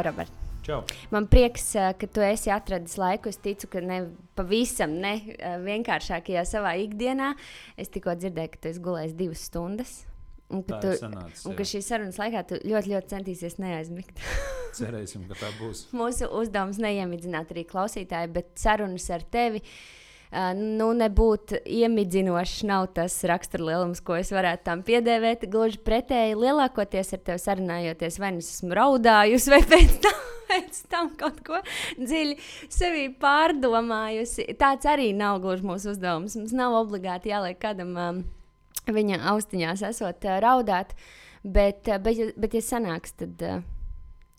Čau, Robert! Čau. Man prieks, ka tu esi atradis laiku. Es ticu, ka ne pavisam ne vienkāršākajā savā ikdienā. Es tikko dzirdēju, ka tu esi gulējis divas stundas. Un ka, tu, sanācis, un ka šīs sarunas laikā tu ļoti, ļoti centīsies neaizmigt. Cerēsim, ka tā būs. Mūsu uzdevums neiemidzināt arī klausītāju, bet sarunas ar tevi. Uh, nu, nebūt iemidzinošs nav tas raksturlielums, ko es varētu tam piedēvēt. Gluži pretēji, lielākoties ar tevi sarunājoties, vai nu esmu raudājusi, vai pēc tam pēc tam kaut ko dziļi sevī pārdomājusi. Tāds arī nav gluži mūsu uzdevums. Mums nav obligāti jāliek kādam um, viņa austiņās esot uh, raudāt, bet, uh, bet, bet ja sanāks, tad, uh,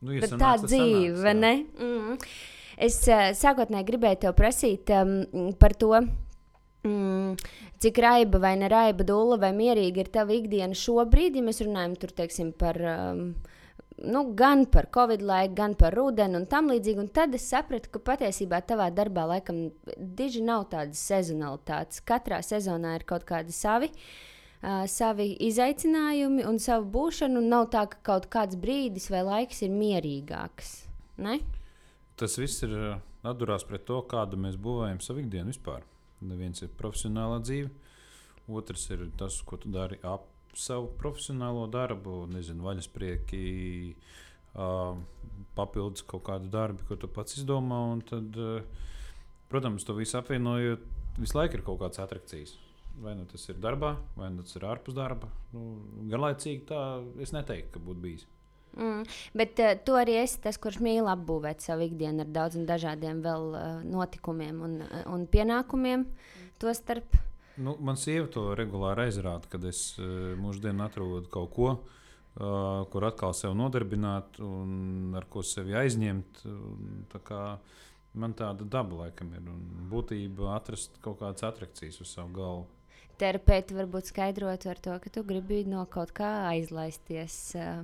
Nu, ja bet sanāks, tā dzīve, sanāks, ne? Mm. Es uh, sākotnēji gribēju te prasīt um, par to. Mm, cik raiba vai neraiba, dūla vai mierīga ir tava ikdiena šobrīd, ja mēs runājam tur, teiksim, par, um, nu, gan par covid laiku, gan par rudeni un tam līdzīgi. Un tad es sapratu, ka patiesībā tavā darbā laikam diži nav tādas sezonalitātes. Katrā sezonā ir kaut kādi savi. Uh, savi izaicinājumi un savu būšanu, nav tā, ka kaut kāds brīdis vai laiks ir mierīgāks. Ne? Tas viss ir uh, atdurās pret to, kādu mēs būvējam savu ikdienu vispār. Viens ir profesionālā dzīve, otrs ir tas, ko tu dari ap savu profesionālo darbu, nezinu, vaļasprieki, uh, papildus kaut kādu darbu, ko tu pats izdomā. Tad, uh, protams, to visu apvienojot, visu laiku ir kaut kādas atrakcijas. Vai nu tas ir darbā, vai nu tas ir ārpus darba. Nu, garlaicīgi tā es neteiktu, ka būtu bijis. Mm, bet uh, tu arī esi tas, kurš mīl apbūvēt savu ikdienu ar daudziem dažādiem vēl, uh, notikumiem un, uh, un pienākumiem. Tostarp, Nu, man sieva to regulāri aizrāda, kad es uh, mūždien atrodu kaut ko, uh, kur atkal sev nodarbināt un ar ko sevi aizņemt. Un, tā kā man tāda daba laikam ir un būtība atrast kaut kādas atrakcijas uz savu galvu. terapeiti varbūt skaidrotu ar to, ka tu gribi no kaut kā aizlaisties, uh,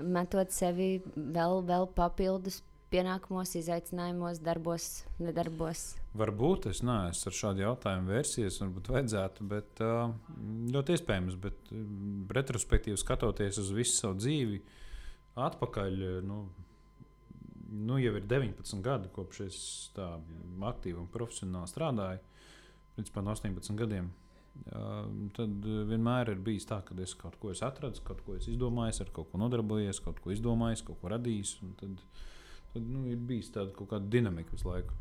metot sevi vēl, vēl papildus pienākumos, izaicinājumos, darbos, nedarbos. Varbūt es neesmu ar šādu jautājumu vērsies, varbūt vajadzētu, bet ļoti iespējams. Bet retrospektīvi skatoties uz visu savu dzīvi, atpakaļ, nu, nu jau ir 19 gadi, kopš es tā aktīvi un profesionāli strādāju, principā no 18 gadiem. Uh, tad uh, vienmēr ir bijis tā, ka es kaut ko esmu atradzis, kaut ko esmu izdomājis, ar kaut ko nodarbojies, kaut ko izdomājis, kaut ko radījis. Tad, tad nu, ir bijis tāda kaut kāda dinamika visu laiku.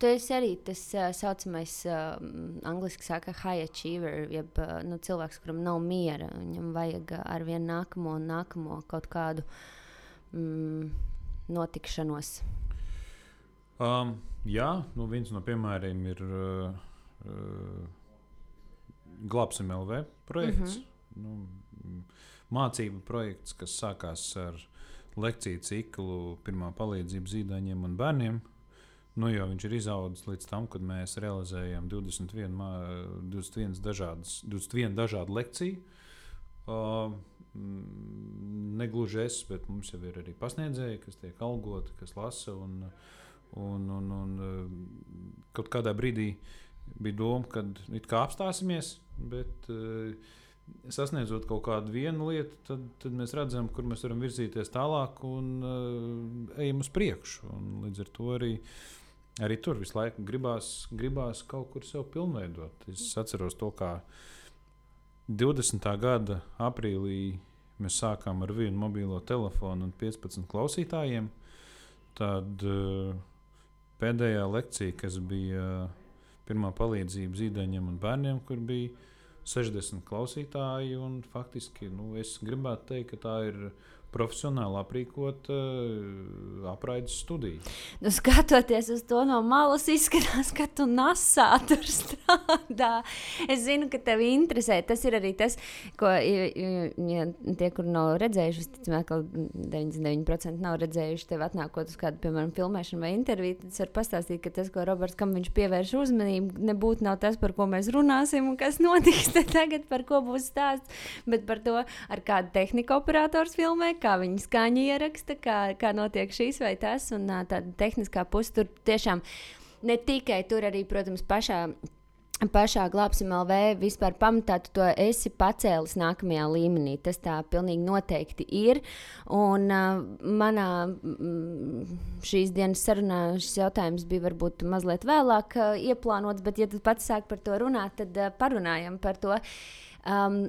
Tu esi arī tas tā uh, saucamais, uh, angļuiski saka, high achiever, jeb uh, nu, cilvēks, kuram nav miera. Viņam vajag ar vienu nākamo un nākamo kaut kādu mm, notikšanos. Um, jā, nu viens no piemēriem ir uh, uh, Glābsim LV projekts. Mm -hmm. nu, mācību projekts, kas sākās ar lekciju ciklu pirmā palīdzība zīdaiņiem un bērniem. Nu, jau viņš ir izaudzis līdz tam, kad mēs realizējam 21, mā- 21 dažādas, 21 dažādu lekciju. Uh, negluži es, bet mums jau ir arī pasniedzēji, kas tiek algoti, kas lasa. Un, un, un, un kaut kādā brīdī bija doma, ka apstāsimies, bet uh, sasniedzot kaut kādu vienu lietu, tad, tad mēs redzam, kur mēs varam virzīties tālāk un uh, ejam uz priekšu. Un līdz ar to arī, arī tur visu laiku gribās, gribās kaut kur sev pilnveidot. Es atceros to, kā 20. gada aprīlī mēs sākām ar vienu mobilo telefonu un 15 klausītājiem. Tad uh, pēdējā lekcija, kas bija uh, pirmā palīdzība zīdaiņiem un bērniem, kur bija 60 klausītāji. Faktiski nu, es gribētu teikt, ka tā ir profesionāli aprīkota uh, apraides studija. Nu, skatoties uz to no malas, izskatās, ka tu nasā tur strādā. Es zinu, ka tev interesē. Tas ir arī tas, ko ja, tie, kur nav redzējuši, visticamāk, ka 99% nav redzējuši tevi atnākot uz kādu, piemēram, filmēšanu vai interviju. Tad es varu pastāstīt, ka tas, ko Roberts, kam viņš pievērš uzmanību, nebūtu nav tas, par ko mēs runāsim un kas notiks tagad, par ko būs stāsts, bet par to, ar kādu tehniku operators filmē, kā viņi skaņu ieraksta, kā, kā notiek šīs vai tas. Un tāda tehniskā puse tur tiešām ne tikai tur arī, protams, pašā pašā glābsim LV vispār pamatā tu to esi pacēlis nākamajā līmenī. Tas tā pilnīgi noteikti ir. Un uh, manā mm, šīs dienas sarunā šis jautājums bija varbūt mazliet vēlāk uh, ieplānots, bet ja tu pats sāk par to runāt, tad uh, parunājam par to. Um,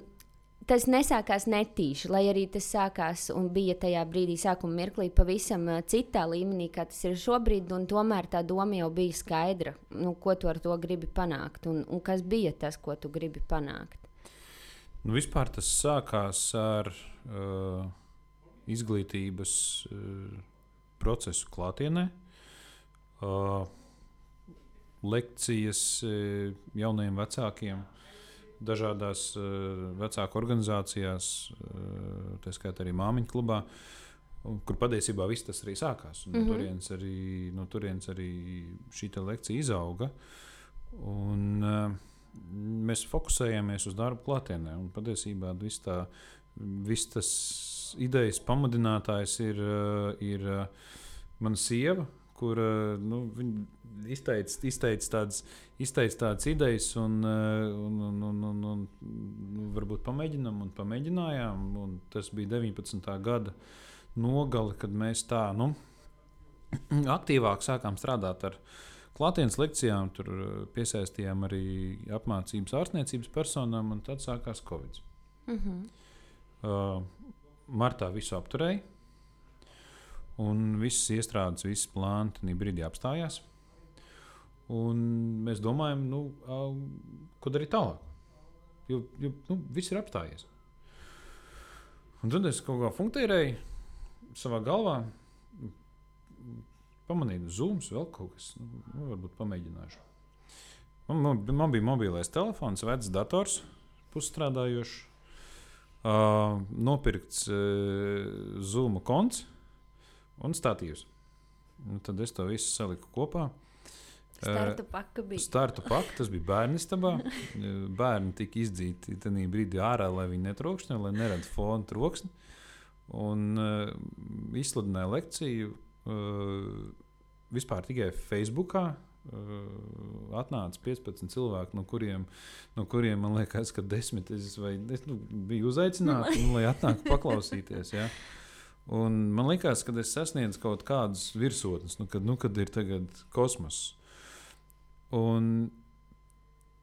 tas nesākās netīši, lai arī tas sākās un bija tajā brīdī, sākuma mirklī, pavisam citā līmenī, kā tas ir šobrīd. Tomēr tā doma jau bija skaidra, nu, ko tu ar to gribi panākt un, un kas bija tas, ko tu gribi panākt. Nu, vispār tas sākās ar uh, izglītības uh, procesu klātienē. Uh, lekcijas uh, jaunajiem vecākiem, dažādās uh, vecāku organizācijās, uh, tā skaitā arī māmiņu klubā, kur patiesībā viss tas arī sākās. No mm -hmm. turienes arī, no turienes arī šī lekcija izauga. Un, uh, mēs fokusējamies uz darbu klātienē. Un patiesībā viss tā, viss tas idejas pamudinātājs ir, ir mana sieva, kur nu, izteica, izteica, tādas, izteica tādas idejas, un, un, un, un, un, un nu, varbūt pamēģinām, un pamēģinājām. Un tas bija 19. gada nogale, kad mēs tā nu, aktīvāk sākām strādāt ar klātienes lekcijām. Tur piesaistījām arī apmācības ārstniecības personām, un tad sākās Covid. Mm -hmm. uh, martā visu apturēja. Un visas iestrādes, visas plāni tajā brīdī apstājās. Un mēs domājam, nu, ko darīt tālāk. Jo, jo nu, viss ir apstājies. Un tad es kaut kā funkcionēju savā galvā, pamanīju, zūms, vēl kaut kas. Nu, nu, varbūt pamēģināšu. Man, man, man bija mobilais telefons, vecs dators, pusstrādājošs, uh, nopirkts uh, Zoom konts un statīvs. Un tad es to visu saliku kopā. Starta paka bija. Starta paka, tas bija bērnu istabā. Bērni tika izdzīti tajā brīdī ārā, lai viņi netrokšņo, lai neredz fonu troksni. Un uh, izsludināja lekciju uh, vispār tikai Facebookā. Uh, atnāca 15 cilvēki, no kuriem, no kuriem man liekas, ka desmit es, vai, es nu, biju uzaicināti, nu, lai atnāktu paklausīties. Ja. Un man liekas, ka es sasniedzu kaut kādas virsotnes, nu, kad, nu, kad ir kosmoss. Un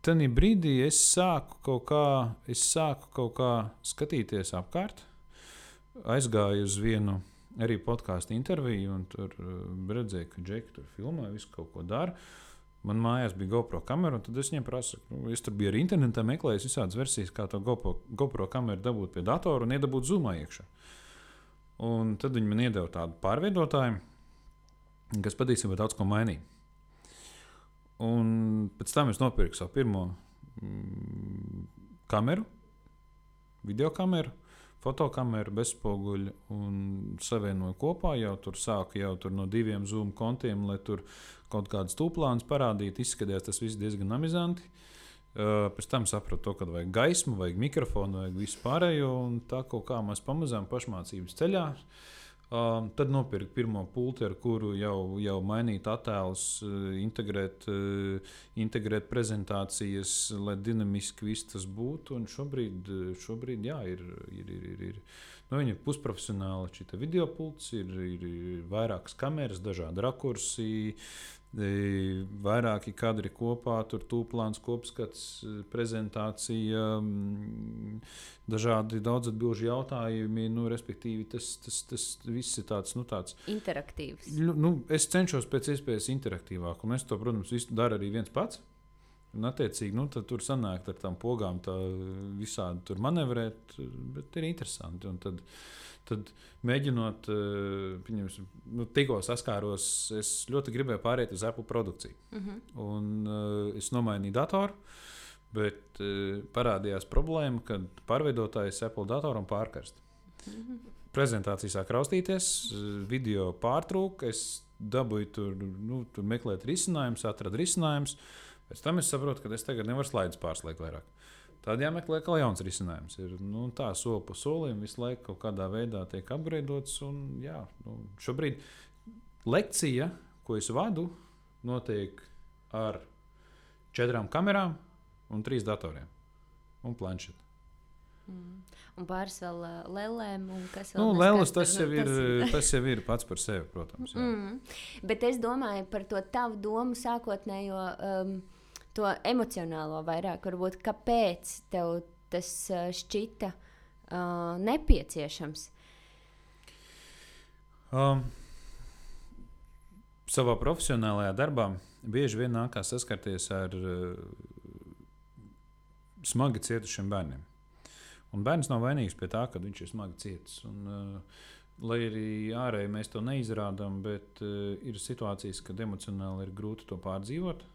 tajā brīdī es sāku kaut kā, es sāku kaut kā skatīties apkārt. Aizgāju uz vienu arī podkāstu interviju, un tur uh, redzēju, ka Džeki tur filmē, visu kaut ko dara. Man mājās bija GoPro kamera, un tad es viņiem prasu, nu, es tur biju arī internetā meklējis visādas versijas, kā to GoPro, GoPro kameru dabūt pie datora un iedabūt zumā iekšā. Un tad viņi man iedeva tādu pārveidotāju, kas patiesībā daudz ko mainīja. Un pēc tam es nopirku savu pirmo mm, kameru, video kameru, fotokameru, bezspoguļu un savienoju kopā. Jau tur sāku jau tur no diviem Zoom kontiem, lai tur kaut kādas tūplānas parādītu. Izskatījās tas viss diezgan amizanti. Uh, pēc tam sapratu, to, ka vajag gaismu, vajag mikrofonu, vajag visu pārējo. Tā kā mēs pamazām pašmācības ceļā uh, Um, tad nopirkt pirmo pulti, ar kuru jau, jau mainīt attēlus, integrēt, integrēt prezentācijas, lai dinamiski viss tas būtu. Un šobrīd, šobrīd jā, ir, ir, ir, ir, ir. Nu, viņa ir pusprofesionāla. Šī video pults ir, ir, ir vairākas kameras, dažādi rakursi, vairāki kadri kopā, tur tūplāns, kopskats, prezentācija, dažādi daudzatbildžu jautājumi. Nu, respektīvi, tas, tas, tas viss ir tāds, nu, tāds interaktīvs. Nu, nu, es cenšos pēc iespējas interaktīvāk, un es to, protams, daru arī viens pats. Un, attiecīgi, nu, tur sanāk ar tām pogām tā visādi manevrēt, bet ir interesanti. Un tad, uh, Tad, mēģinot, uh, nu, tikko saskāros, es ļoti gribēju pāriet uz Apple produkciju. Mm -hmm. Un, uh, es nomainīju datoru, bet uh, parādījās problēma, ka pārveidotājs Apple datoram pārkarst. Mm -hmm. Prezentācija sāk raustīties, video pārtrūka. Es dabūju tur, nu, tur meklēt risinājumus, atradu risinājumus. Pēc tam es saprotu, ka es tagad nevaru slaidus pārslēgt vairāk. Tad jāmeklē kāds jauns risinājums. Ir, nu, tā soli pa solim visu laiku kaut kādā veidā tiek apgriedots. Un, jā, nu, šobrīd lekcija, ko es vadu, notiek ar četrām kamerām, un trīs datoriem un planšetēm. Mm. Un pāris vēl uh, lēlēm, un kas Nu, vēl Lēlis, neskar- tas, jau ir, tas jau ir pats par sevi, protams. Jā. Mm. Bet es domāju par to tavu domu sākotnējo, um, to emocionālo vairāk. Varbūt kāpēc tev tas uh, šķita uh, nepieciešams? Um, savā profesionālajā darbā bieži vien nākās saskarties ar uh, smagi cietušiem bērniem. Un bērns nav vainīgs pie tā, ka viņš ir smagi cietis. Un, uh, lai arī ārēji mēs to neizrādām, bet uh, ir situācijas, kad emocionāli ir grūti to pārdzīvot.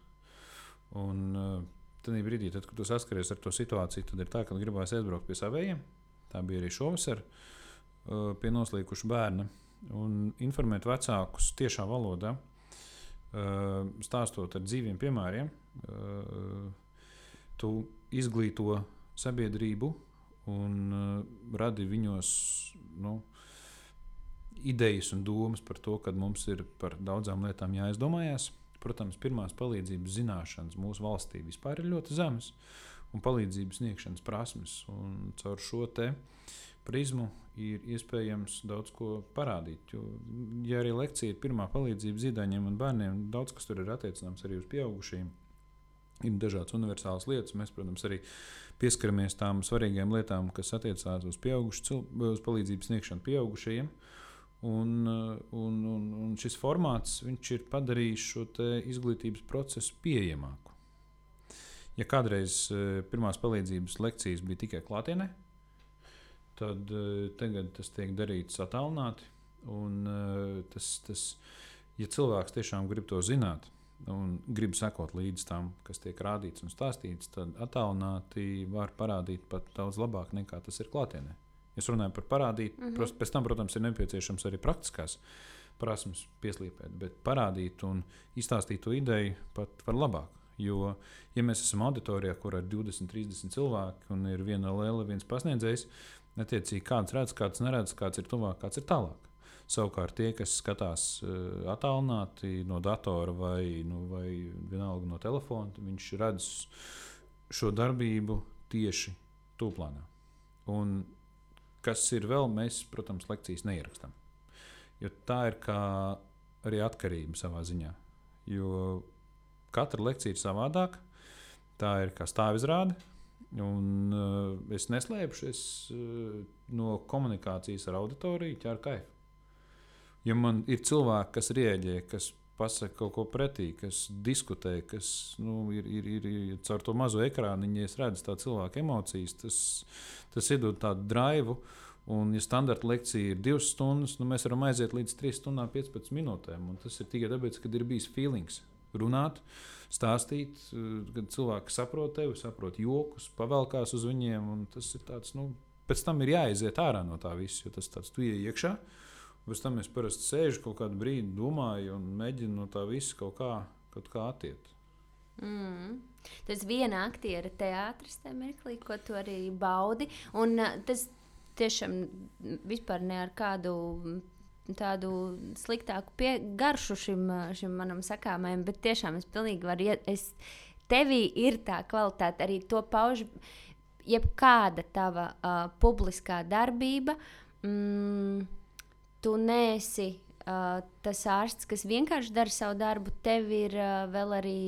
Un uh, tad brīdī, tad, kad tu saskaries ar to situāciju, tad ir tā, ka gribās aizbraukt pie saviem. Tā bija arī šovasar uh, pie noslīkuša bērna un informēt vecākus tiešā valodā, uh, stāstot ar dzīviem piemēriem. Uh, tu izglīto sabiedrību un radi viņos nu, idejas un domas par to, ka mums ir par daudzām lietām jāizdomājas. Protams, pirmās palīdzības zināšanas mūsu valstī vispār ir ļoti zemas, un palīdzības sniegšanas prasmes. Un caur šo prizmu ir iespējams daudz ko parādīt. Jo, ja arī lekcija ir pirmā palīdzība zīdaiņiem un bērniem, daudz kas tur ir attiecināms arī uz pieaugušiem. Ir dažādas universālas lietas. Mēs, protams, arī pieskaramies tām svarīgām lietām, kas attiecās uz, uz palīdzības sniegšanu pieaugušajiem. Un, un, un, un šis formāts ir padarījis šo izglītības procesu pieejamāku. Ja kādreiz pirmās palīdzības lekcijas bija tikai klātienē, tad uh, tagad tas tiek darīts attālināti. Uh, tas, tas, ja cilvēks tiešām grib to zināt un grib sekot līdz tam, kas tiek rādīts un stāstīts, tad attālināti var parādīt pat daudz labāk nekā tas ir klātienē. Es runāju par parādīt, mm -hmm. pēc tam, protams, ir nepieciešams arī praktiskās prasmes pieslīpēt, bet parādīt un izstāstīt to ideju pat var labāk. Jo, ja mēs esam auditorijā, kur ir 20, 30 cilvēki un ir viena liela, viens pasniedzējs, Attiecīgi, kāds redz, kāds neredz, kāds ir tuvāk, kāds ir tālāk. Savukārt, tie, kas skatās uh, attālināti no datora vai, nu, vai vienalga no telefona, viņš redz šo darbību tieši tūplānā. Un kas ir vēl, mēs, protams, lekcijas neierakstām. Jo tā ir kā arī atkarība savā ziņā. Jo katra lekcija ir savādāka. Tā ir kā stāvizrāde, Un, uh, es neslēpšu, es uh, no komunikācijas ar auditoriju ķēru kaifu. Ja man ir cilvēki, kas rieģē, kas pasakā kaut ko pretī, kas diskutē, kas nu, ir, ir, ir, ir caur to mazo ekrānu, ja es redzu tā cilvēka emocijas, tas, tas iedod tādu draivu. Un, ja standarta lekcija ir divas stundas, nu, mēs varam aiziet līdz 3 stundām, 15 minūtēm. Tas ir tikai tāpēc, ka ir bijis feelings runāt. Stāstīt, kad cilvēki saprot tevi, saprot jokus, pavelkās uz viņiem. Tas ir tāds, nu, pēc tam ir jāiziet ārā no tā visa, jo tas tāds tu ienāc iekšā. Pēc tam es parasti sēžu kaut kādu brīdi, domāju, un mēģinu no tā visa kaut kā, kaut kā attiekt. Mm. Tas viena aktiera teātris, tajā mirklī, ko tu arī baudi. Un, uh, tas tiešām vispār ne ar kādu tādu sliktāku garšu šim, šim manam sakāmajam, bet tiešām es pilnīgi varu. Es, tevī ir tā kvalitāte, arī to pauž jebkāda tava uh, publiskā darbība. Mm, tu nesi uh, tas ārsts, kas vienkārši dara savu darbu, tev ir uh, vēl arī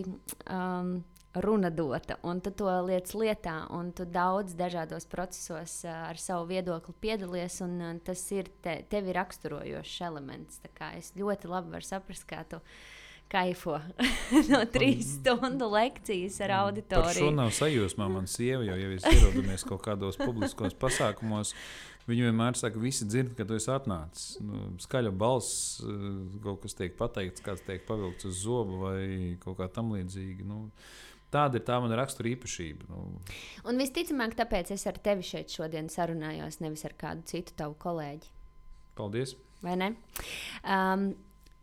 um, runa dota, un tu to lietas lietā, un tu daudz dažādos procesos uh, ar savu viedokli piedalies, un uh, tas ir te, tev ir raksturojošs elements. Es ļoti labi varu saprast, kā tu kaifo no trīs stundu lekcijas ar auditoriju. Par šo nav sajūsmā. Man sieva jau, ja mēs ierodamies kaut kādos publiskos pasākumos, Viņi vienmēr saka, visi dzird, ka tu esi atnācis. Nu, skaļa balss, kaut kas tiek pateikts, kāds tiek pavilkts uz zobu vai kaut kā tam līdzīga. Nu, Tāda ir tā mana rakstura īpašība. Nu. Un visticamāk, tāpēc es ar tevi šeit šodien sarunājos, nevis ar kādu citu tavu kolēģi. Paldies! Vai ne? Um,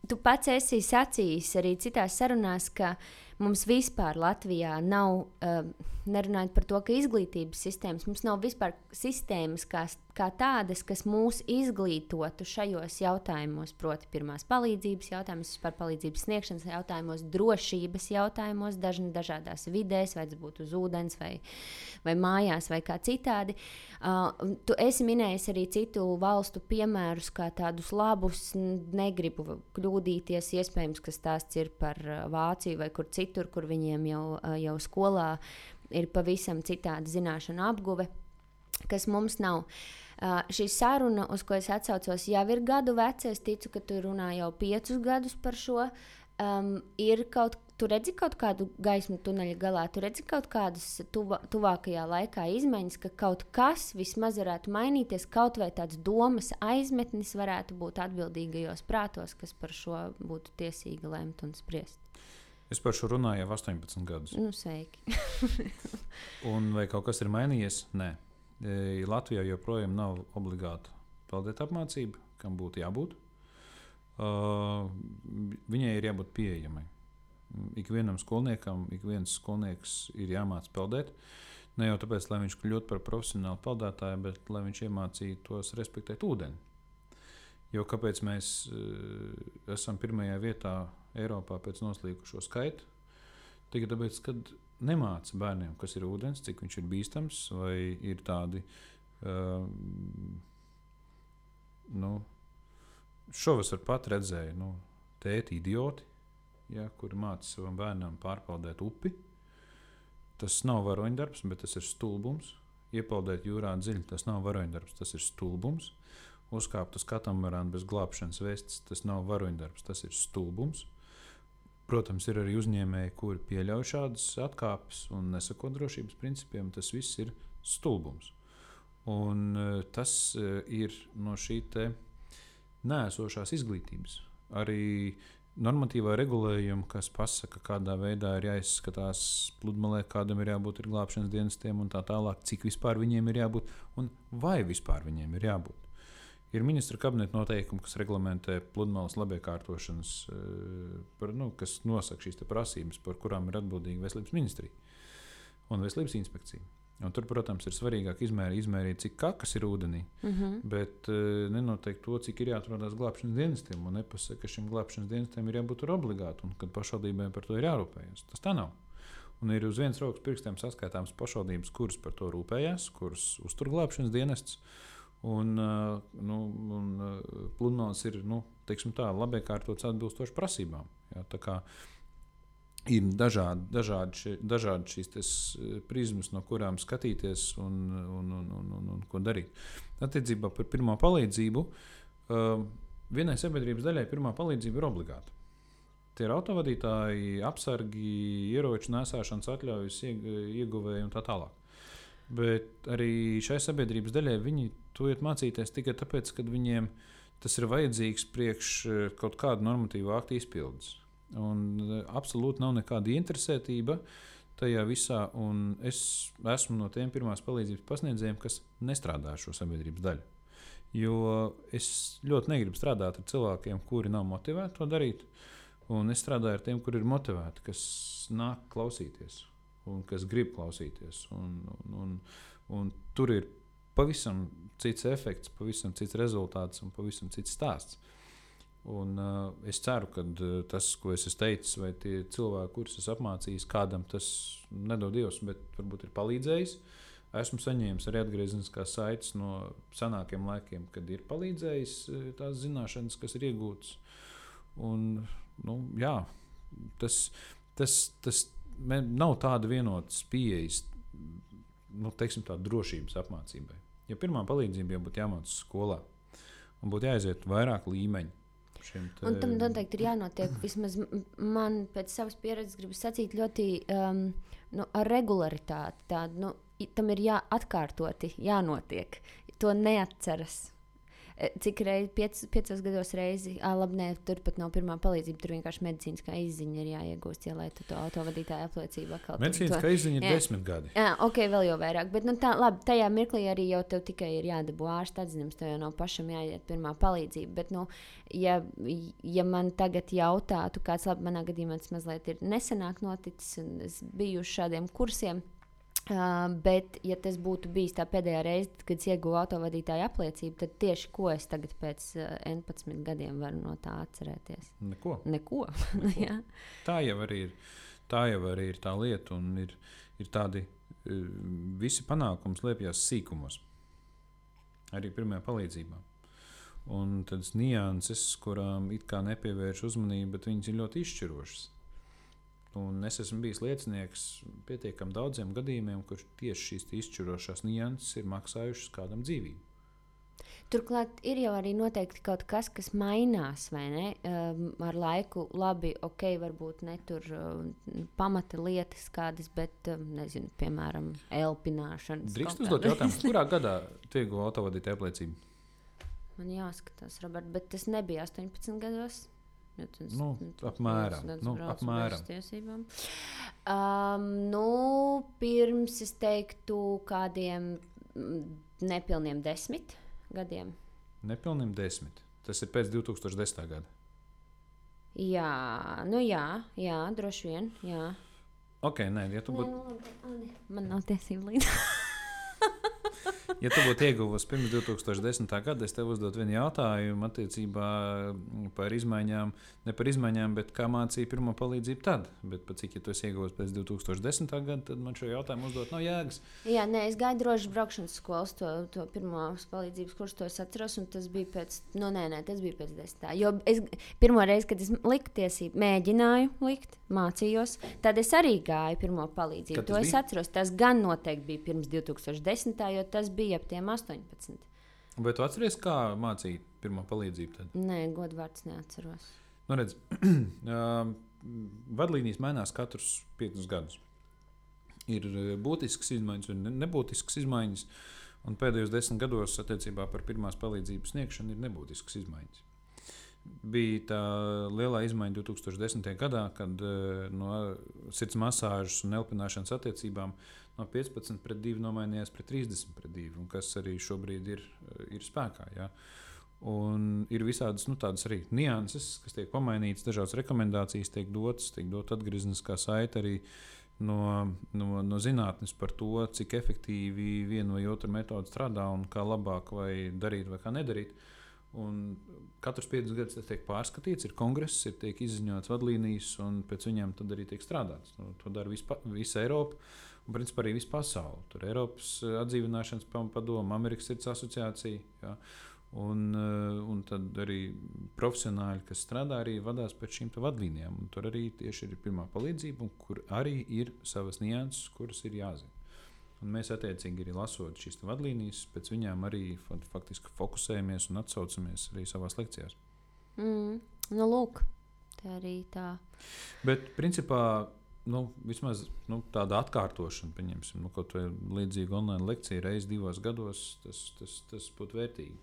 tu pats esi sacījis arī citās sarunās, ka mums vispār Latvijā nav, uh, nerunājot par to, ka izglītības sistēmas, mums nav vispār sistēmas, kā, kā tādas, kas mūs izglītotu šajos jautājumos, proti, pirmās palīdzības jautājumos, vispār palīdzības sniegšanas jautājumos, drošības jautājumos, dažna, dažādās vidēs, vai tas būtu uz ūdens, vai, vai mājās, vai kā citādi. Uh, tu esi minējis arī citu valstu piemērus, kā tādus labus, negribu kļūdīties. Iespējams, ka stāsts ir par Vāciju vai kur citur, kur viņiem jau, jau skolā ir pavisam citāda zināšana apguve, kas mums nav. Uh, šī saruna, uz ko es atcaucos, jau ir gadu veca. Es ticu, ka tu runā jau piecus gadus par šo. Um, ir kaut Tu redzi kaut kādu gaismu tuneļa galā, tu redzi kaut kādas tuva, tuvākajā laikā izmaiņas, ka kaut kas vismaz varētu mainīties, kaut vai tāds domas aizmetnis varētu būt atbildīgajos prātos, kas par šo būtu tiesīgi lemt un spriest. Es par šo runāju jau 18 gadus. Nu, sveiki. un vai kaut kas ir mainījies? Nē. E, Latvijā joprojām nav obligāta peldēt apmācība, kam būtu jābūt. Uh, viņai ir jābūt pieejamai. Ikvienam skolniekam, ik viens skolnieks ir jāmācās peldēt. Ne jau tāpēc, lai viņš kļūtu par profesionālu peldētāju, bet lai viņš iemācītos respektēt ūdeni. Jo kāpēc mēs uh, esam pirmajā vietā Eiropā pēc noslīkušo skaitu? Tikai tāpēc, ka nemāca bērniem, kas ir ūdens, cik viņš ir bīstams, vai ir tādi. Uh, nu, šovasar pat redzēju, nu, tēti idioti, ja, kuri māca savam bērnam pārbaudīt upi. Tas nav varoņdarbs, bet tas ir stulbums. Iepeldēt jūrā dziļi, tas nav varoņdarbs, tas ir stulbums. Uzkāpt uz katamarāna bez glābšanas vestes, tas nav varoņdarbs, tas ir stulbums. Protams, ir arī uzņēmēji, kuri pieļauj šādas atkāpes un nesako drošības principiem. Tas viss ir stulbums. Un, uh, tas uh, ir no šī nēsošās izglītības. Arī normatīvā regulējuma, kas pasaka, kādā veidā ir jāizskatās pludmalē, kādam ir jābūt ir glābšanas dienestiem un tā tālāk, cik vispār viņiem ir jābūt un vai vispār viņiem ir jābūt. Ir ministra kabineta noteikumi, kas reglamentē pludmales labiekārtošanas, eh, par, nu, kas nosaka šīs prasības, par kurām ir atbildīga veselības ministrija un veselības inspekcija. Un tur, protams, ir svarīgāk izmērīt, izmērīt cik kakas ir ūdenī, mm -hmm. bet uh, nenoteikt to, cik ir jāatrodas glābšanas dienestiem. Un nepasaka, ka šim glābšanas dienestam ir jābūt obligāti un ka pašvaldībai par to ir jārūpējas. Tas tā nav. Un ir uz vienas rokas pirkstiem saskaitāmas pašvaldības, kuras par to rūpējas, kuras uztur glābšanas dienestus. Un, uh, nu, un uh, pludmales ir nu, tā, labi kārtotas atbilstoši prasībām. Jā, kā, ir dažādi, dažādi, šie, dažādi šīs tes, eh, prizmas, no kurām skatīties un, un, un, un, un, un ko darīt. Attiecībā par pirmā palīdzību. Vienai sabiedrības daļai pirmā palīdzība ir obligāta. Tie ir autovadītāji, apsargi, ieroču nesāšanas atļaujas ieguvēji un tā tālāk. Bet arī šai sabiedrības daļai viņi to iet mācīties tikai tāpēc, ka viņiem tas ir vajadzīgs priekš eh, kaut kāda normatīva akta izpildes. Un e, absolūti nav nekāda interesētība tajā visā. Es esmu no tiem pirmās palīdzības pasniedzējiem, kas nestrādā ar šo sabiedrības daļu. Jo es ļoti negribu strādāt ar cilvēkiem, kuri nav motivēti to darīt. Un es strādāju ar tiem, kuri ir motivēti, kas nāk klausīties un kas grib klausīties. Un, un, un, un tur ir pavisam cits efekts, pavisam cits rezultāts un pavisam cits stāsts. Un, uh, es ceru, ka uh, tas, ko es teicis, vai tie cilvēki, kurus esmu apmācījis, kādam tas nedod Dievs, bet varbūt ir palīdzējis. Esmu saņēmis arī atgriezeniskās saites no senākiem laikiem, kad ir palīdzējis uh, tās zināšanas, kas ir iegūtas. Un, nu, jā, tas, tas, tas nav tāda vienotas pieejas, nu, teiksim, tāda drošības apmācībai. Ja pirmā palīdzība jau būtu jāmācās skolā, un būtu jāiziet vairāk līmeņu te... Un tam noteikti ir jānotiek. Vismaz man pēc savas pieredzes gribas sacīt ļoti um, nu, ar regularitāti. Tādu, nu, tam ir jāatkārtoti, jānotiek. To neatceras. Eh, cik reizes, piec, piecos gados reizi, ah, labi, nē, tur pat nav pirmā palīdzība. Tur vienkārši medicīniskā izziņa ir jāiegūst, ja, lai tu to autovadītāju apliecību atkal. Medicīniskā izziņa ir jā. desmit gadi. Jā, ok, vēl jau vairāk. Bet, nu, tā, labi, tajā mirklī arī jau tev tikai ir jādabū ārsta atzinums, tev jau nav pašam jāiet pirmā palīdzība. Bet, nu, ja, ja man tagad jautātu, kāds, labi, manā gadījumā tas mazliet ir nesenāk noticis, un es biju uz šādiem kursiem Uh, bet, ja tas būtu bijis tā pēdējā reize, kad es ieguvu autovadītāju apliecību, tad tieši ko es tagad pēc uh, 11 gadiem varu no tā atcerēties? Neko. Neko. Neko. tā jau ir. Tā jau arī ir tā lieta, un ir, ir tādi visi panākumi slēpjas sīkumos. Arī pirmajā palīdzībā. Un tādas nianses, kurām it kā nepievērš uzmanību, bet viņas ir ļoti izšķirošas. Un es esmu bijis liecinieks pietiekami daudziem gadījumiem, kur tieši šīs izšķirošās nianses ir maksājušas kādam dzīvību. Turklāt ir jau arī noteikti kaut kas, kas mainās, vai ne? Um, ar laiku, labi, ok, varbūt ne tur um, pamata lietas kādas, bet, um, nezinu, piemēram, elpināšana. Drīkst uzdot jautājumu, kurā gadā tiek autovadītāja apliecība? Man jāskatās, Robert, bet tas nebija 18 gados. Ja tas, nu, apmēram. Nu, apmēram. Um, nu, pirms es teiktu, kādiem mm, nepilniem desmit gadiem. Nepilniem desmit. Tas ir pēc 2010. gada. Jā, nu jā, jā droši vien. Jā. Ok, nē, ja tu būtu. Būt... Man nav tiesību līdzi. ja tu būtu ieguvusi pirms 2010. gada, es tev uzdotu vienu jautājumu attiecībā par izmaiņām, ne par izmaiņām, bet kā mācīja pirmo palīdzību tad. Bet, cik ja tu esi ieguvusi pēc 2010. gada, tad man šo jautājumu uzdot nav jēgas. Jā, nē, es gāju droši braukšanas skolas, to, to pirmo palīdzības kursu, to es atceros, un tas bija pēc, nu, nē, nē, tas bija pēc desmitā. Jo es pirmo reizi, kad es liku tiesību, mēģināju likt, mācījos, tad es arī gāju pirmo palīdzību. To bija? es atceros. Tas gan noteikti bija pirms 2010. jo tas bija ap tiem 18. Vai tu atceries, kā mācīt pirmo palīdzību? Tad? Nē, godvārds neatceros. Nu, redz, vadlīnijas mainās katrus piecus gadus. Ir būtisks izmaiņas un nebūtisks izmaiņas. Un pēdējos desmit gados attiecībā par pirmās palīdzības sniegšanu ir nebūtisks izmaiņas. Bija tā lielā izmaiņa 2010. gadā, kad no sirds masāžas un elpināšanas attiecībām no 15 pret 2 nomainījās pret 30 pret 2, kas arī šobrīd ir, ir spēkā. Ja? Un ir visādas nu, arī nianses, kas tiek pamainītas, dažādas rekomendācijas tiek dotas, tiek dot atgriezniskā saite arī no, no, no zinātnes par to, cik efektīvi viena vai otra metode strādā un kā labāk vai darīt vai kā nedarīt. Un katrs piecus gadus tas tiek pārskatīts, ir kongress, ir izziņots vadlīnijas, un pēc viņiem tad arī tiek strādāts. Nu, to dara visa, visa Eiropa un principā arī visu pasauli. Tur ir Eiropas eh, atdzīvināšanas padoma, Amerikas Sirds asociācija. Ja, un, eh, un tad arī profesionāļi, kas strādā, arī vadās pēc šīm vadlīnijām. Un tur arī tieši ir pirmā palīdzība, kur arī ir savas nianses, kuras ir jāzina. Un mēs attiecīgi arī lasot šīs vadlīnijas, pēc viņām arī faktiski fokusējamies un atsaucamies arī savās lekcijās. Mm, nu, lūk, tā arī tā. Bet, principā, nu, vismaz nu, tāda atkārtošana, pieņemsim, nu, kaut vai līdzīga online lekcija reizes divos gados, tas, tas, tas būtu vērtīgi.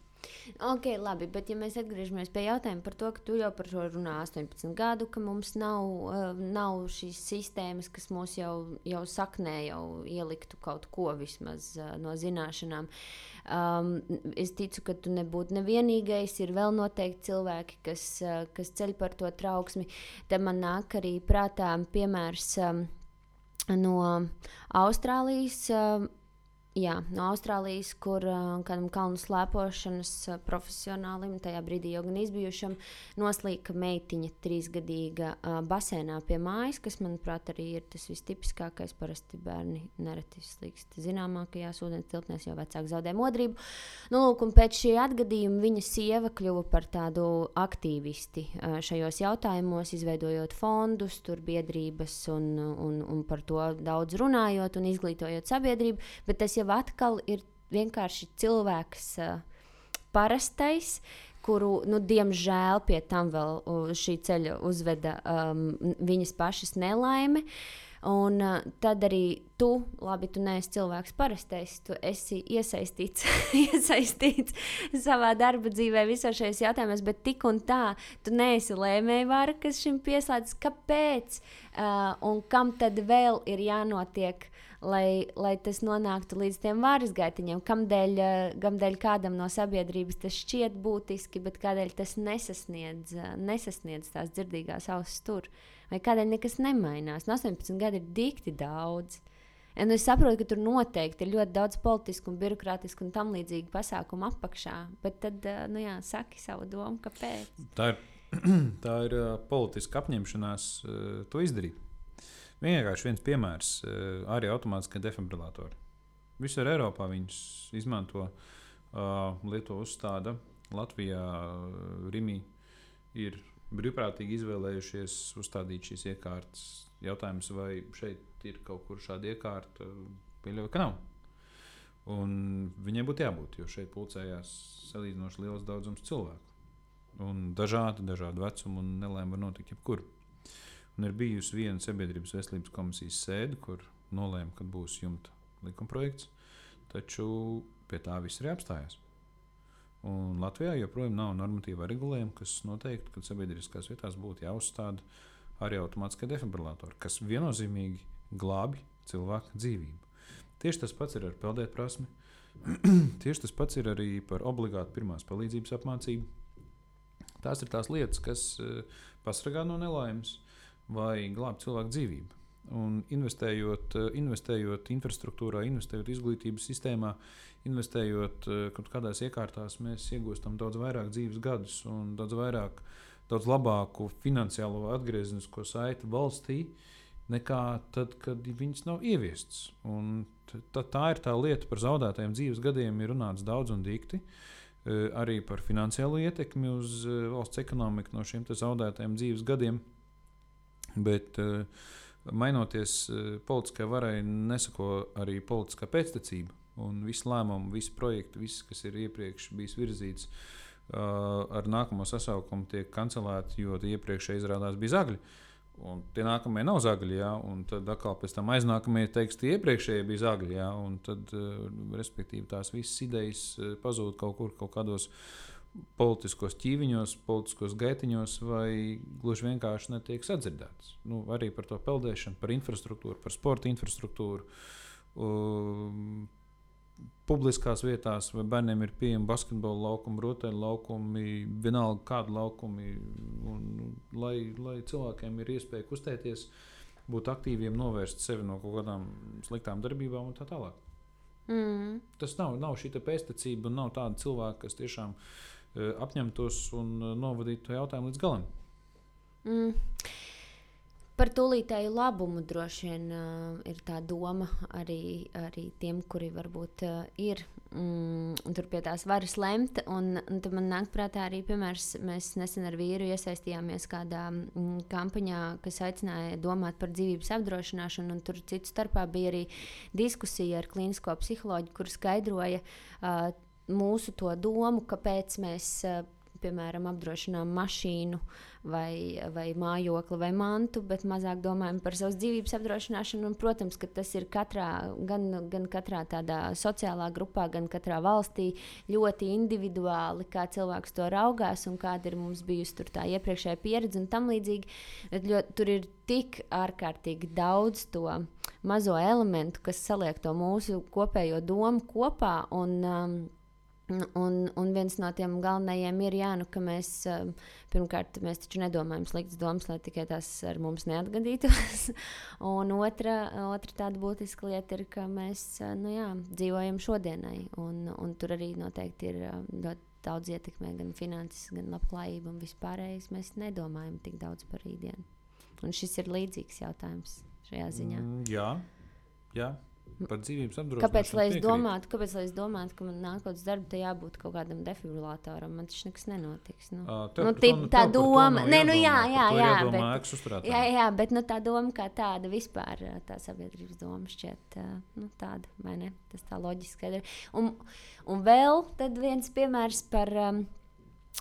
Ok, labi, bet ja mēs atgriežamies pie jautājuma par to, ka tu jau par šo runā 18 gadu, ka mums nav, uh, nav šīs sistēmas, kas mūs jau, jau saknē, jau ieliktu kaut ko vismaz uh, no zināšanām. Um, es ticu, ka tu nebūtu nevienīgais. Ir vēl noteikti cilvēki, kas, uh, kas ceļ par to trauksmi. Te man nāk arī prātā piemērs um, no Austrālijas. Um, Jā, no Austrālijas, kur kādam kalnu slēpošanas profesionālim, tajā brīdī jau gan izbijušam, noslīka meitiņa trīsgadīga basēnā pie mājas, kas, manuprāt, arī ir tas vistipiskākais. Parasti bērni nereti slīkst zināmākajās ūdens tilpnēs, jo vecāki zaudē modrību. Nu, lūk, pēc šī atgadījuma viņa sieva kļuva par tādu aktīvisti šajos jautājumos, izveidojot fondus, tur biedrības un, un, un par to daudz runājot un izglītojot sabiedrību. Jau atkal ir vienkārši cilvēks, uh, parastais, kuru, nu, diemžēl, pie tam vēl šī ceļa uzveda um, viņas pašas nelaime. Un uh, tad arī tu, labi, tu neesi cilvēks parastais, tu esi iesaistīts, iesaistīts savā darba dzīvē, visos šajos jautājumos, bet tik un tā, tu neesi lēmējvara, kas šim pieslēdzas. Kāpēc? Uh, un kam tad vēl ir jānotiek? Lai, lai tas nonāktu līdz tiem vāras gaitiņiem. Kamdēļ, eh, kamdēļ kādam no sabiedrības tas šķiet būtiski, bet kādēļ tas nesasniedz, eh, nesasniedz tās dzirdīgās ausis tur? Vai kādēļ nekas nemainās? No 18 gadi ir dikti daudz. Un es saprotu, ka tur noteikti ir ļoti daudz politisku, un birokrātisku un tam līdzīgu pasākumu apakšā. Bet tad, nu jā, saki savu domu, kāpēc. Tā ir, tā ir politiska apņemšanās to izdarīt. Vienkārši viens piemērs uh, - arī automātiskie defibrilatori. Visur Eiropā viņus izmanto, uh, Lietuva uzstāda, Latvijā, uh, Rimī ir brīvprātīgi izvēlējušies uzstādīt šīs iekārtas. Jautājums, vai šeit ir kaut kur šāda iekārta, pieļauju, ka nav. Un viņiem būtu jābūt, jo šeit pulcējās salīdzinoši liels daudzums cilvēku. Un dažādi, dažādi vecumi un nelēma var notikt jebkur. Un ir bijusi viena sabiedrības veselības komisijas sēde, kur nolēma, ka būs jumta likumprojekts, taču pie tā viss arī apstājās. Un Latvijā joprojām nav normatīva regulējuma, kas noteikti, ka sabiedriskās vietās būtu jāuzstāda arī automātiskie defibrilatori, kas viennozīmīgi glābi cilvēku dzīvību. Tieši tas pats ir ar peldēt prasmi. Tieši tas pats ir arī par obligātu pirmās palīdzības apmācību. Tās ir tās lietas, kas uh, pasargā no nelaimes vai glāb cilvēku dzīvību. Un investējot, uh, investējot infrastruktūrā, investējot izglītības sistēmā, investējot uh, kaut kādās iekārtās, mēs iegūstam daudz vairāk dzīves gadus un daudz vairāk, daudz labāku finansiālo atgriezenisko saiti valstī. Nekā tad, kad viņas nav ieviestas. Tā, ir tā lieta par zaudētajiem dzīves gadiem, ir runāts daudz un dikti. Uh, arī par finansiālo ietekmi uz valsts ekonomiku no šiem zaudētajiem dzīves gadiem. Bet uh, mainoties politiskajai varai, nesako arī politiskā pēctecība. Un visi lēmumi, visi projekti, viss, kas ir iepriekš bijis virzīts uh, ar nākamo sasaukumu, tiek kancelēti, jo iepriekšēji izrādās bija zagļi. Un tie nākamie nav zagļi, jā, un tad atkal pēc tam aiznākamie teiks, tie iepriekšējie bija zagļi, jā, un tad, uh, respektīvi, tās visas idejas uh, pazūd kaut kur, kaut kādos politiskos ķīviņos, politiskos gaitiņos, vai gluži vienkārši netiek sadzirdētas. Nu, arī par to peldēšanu, par infrastruktūru, par sporta infrastruktūru. Uh, publiskās vietās, vai bērniem ir pieejami basketbola laukumi, rotaļu laukumi, vienalga kādi laukumi, un, lai, lai cilvēkiem ir iespēja kustēties, būt aktīviem, novērst sevi no kaut kādām sliktām darbībām un tā tālāk. Mm. Tas nav, nav šī pēstniecība, nav tāda cilvēka, kas tiešām uh, apņemtos un novadītu to jautājumu līdz galam. Mm. Par tūlītēju labumu droši vien uh, ir tā doma arī, arī tiem, kuri varbūt uh, ir mm, tur pie tās varas lemt. Un, un tad man nāk prātā arī piemērs, mēs nesen ar vīru iesaistījāmies kādā mm, kampaņā, kas aicināja domāt par dzīvības apdrošināšanu. Tur citu starpā bija arī diskusija ar klīnisko psiholoģiju, kur skaidroja uh, mūsu to domu, kāpēc mēs. Uh, piemēram, apdrošinām mašīnu vai, vai mājokli vai mantu, bet mazāk domājam par savas dzīvības apdrošināšanu. Un, protams, ka tas ir katrā, gan, gan katrā tādā sociālā grupā, gan katrā valstī ļoti individuāli, kā cilvēks to raugās un kāda ir mums bijusi tā iepriekšējā pieredze un tam līdzīgi. Ļoti, tur ir tik ārkārtīgi daudz to mazo elementu, kas saliek to mūsu kopējo domu kopā. Un, um, Un, un viens no tiem galvenajiem ir, jā, nu, ka mēs um, pirmkārt mēs taču nedomājam sliktas domas, lai tikai tās ar mums neatgadītos. un otra, otra tāda būtiska lieta ir, ka mēs uh, nu, jā, dzīvojam šodienai. Un, un tur arī noteikti ir um, ļoti daudz ietekmē gan finanses, gan labklājība un vispārējais. Mēs nedomājam tik daudz par rītdienu. Un šis ir līdzīgs jautājums šajā ziņā. Mm, jā, jā. Par dzīvības apdrošināšanu. Kāpēc, lai es domātu, kāpēc, lai es domātu, ka man nākotnē darba te jābūt kaut kādam defibrilatoram? Man tas nekas nenotiks. Nu, uh, nu, tip, to, tā doma, nē, nu jā, jā, jā, bet, jā, jā, bet nu, tā doma kā tāda vispār, tā sabiedrības doma šķiet nu, tāda, vai ne? Tas tā loģiski ir. Un, un vēl viens piemērs par. Um,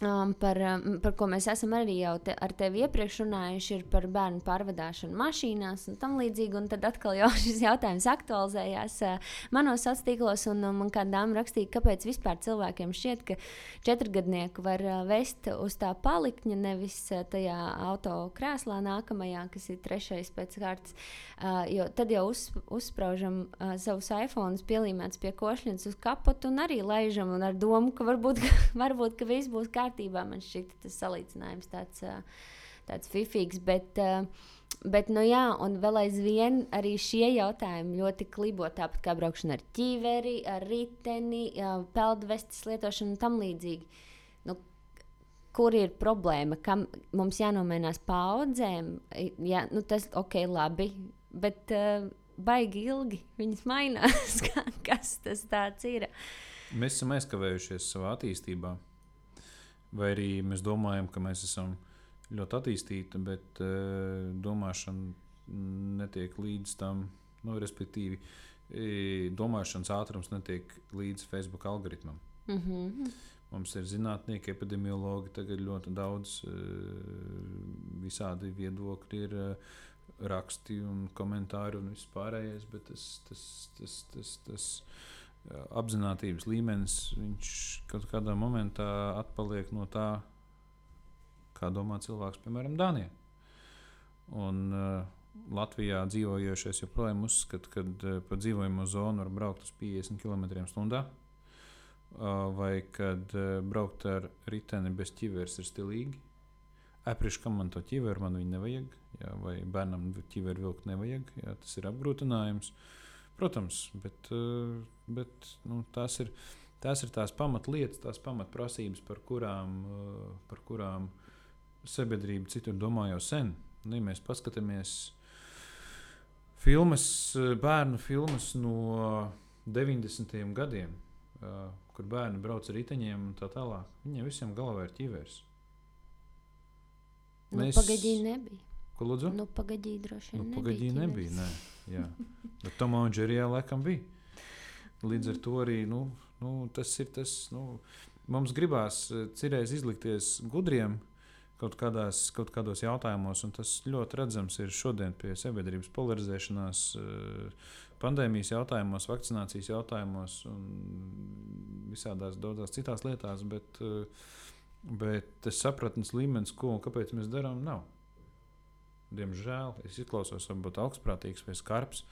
um, par, um, par ko mēs esam arī jau te, ar tevi iepriekš runājuši, ir par bērnu pārvadāšanu mašīnās un tam līdzīgi. Un tad atkal jau šis jautājums aktualizējās uh, manos sociālos tīklos, un um, man kāda dāma rakstīja, kāpēc vispār cilvēkiem šķiet, ka četrgadnieku var uh, vest uz tā palikņa, nevis uh, tajā auto krēslā nākamajā, kas ir trešais pēc kārtas. Uh, jo tad jau uz, uzsprāžam uh, savus iPhone, pielīmēts pie košļiņas uz kapotu un arī laižam un ar domu, ka varbūt, varbūt ka viss būs kārtībā kārtībā. Man šķiet, tas salīdzinājums tāds, tāds fifīgs. Bet, Bet, nu jā, un vēl aizvien arī šie jautājumi ļoti klibo. Tāpat kā braukšana ar ķīveri, ar riteni, peldvestes lietošanu un tam līdzīgi. Nu, kur ir problēma? Kam mums jānomainās paudzēm? Jā, nu tas ok, labi. Bet uh, baigi ilgi viņas mainās. Kas tas ir? Mēs esam aizkavējušies savā attīstībā. Vai arī mēs domājam, ka mēs esam ļoti attīstīti, bet uh, domāšana netiek līdz tam, nu, respektīvi, e, domāšanas ātrums netiek līdz Facebook algoritmam. Mm -hmm. Mums ir zinātnieki, epidemiologi, tagad ļoti daudz uh, visādi viedokļi, ir uh, raksti un komentāri un viss pārējais, bet tas, tas, tas, tas, tas uh, apziņotības līmenis viņš kaut kādā momentā atpaliek no tā, kā domā cilvēks, piemēram, Dānijā. Un uh, Latvijā dzīvojošais joprojām uzskata, ka uh, pa dzīvojamo zonu var braukt uz 50 km/h. Uh, vai kad uh, braukt ar riteni bez ķiveres ir stilīgi. Apriš, kam man to ķiveru, man viņa nevajag. Jā, vai bērnam ķiveru vilkt nevajag. Jā, tas ir apgrūtinājums. Protams, bet, uh, bet nu, tās, ir, tās ir tās pamatlietas, tās pamatprasības, par kurām, uh, par kurām sabiedrība citur domā jau sen. Nu, ja mēs paskatāmies filmas, uh, bērnu filmas no 90. gadiem, kur bērni brauc ar riteņiem un tā tālāk. Viņiem visiem galvā ir ķīveres. Nu, Mēs- Pagaidīgi nebija. Ko lūdzu? Nu, pagaidīgi droši Nu, vien. Pagaidīgi nebija. Nē, jā. Bet Tomā un Džerijā laikam bija. Līdz ar to arī nu, nu, tas ir tas. Nu, mums gribās eh, cirēs izlikties gudriem kaut, kādās, kaut kādos jautājumos, un tas ļoti redzams ir šodien pie sabiedrības polarizēšanās, eh, pandēmijas jautājumos, vakcinācijas jautājumos un visādās daudzās citās lietās. Bet, eh, bet tas sapratnes līmenis, ko un kāpēc mēs darām, nav. Diemžēl es izklausos, varbūt augstprātīgs vai skarbs,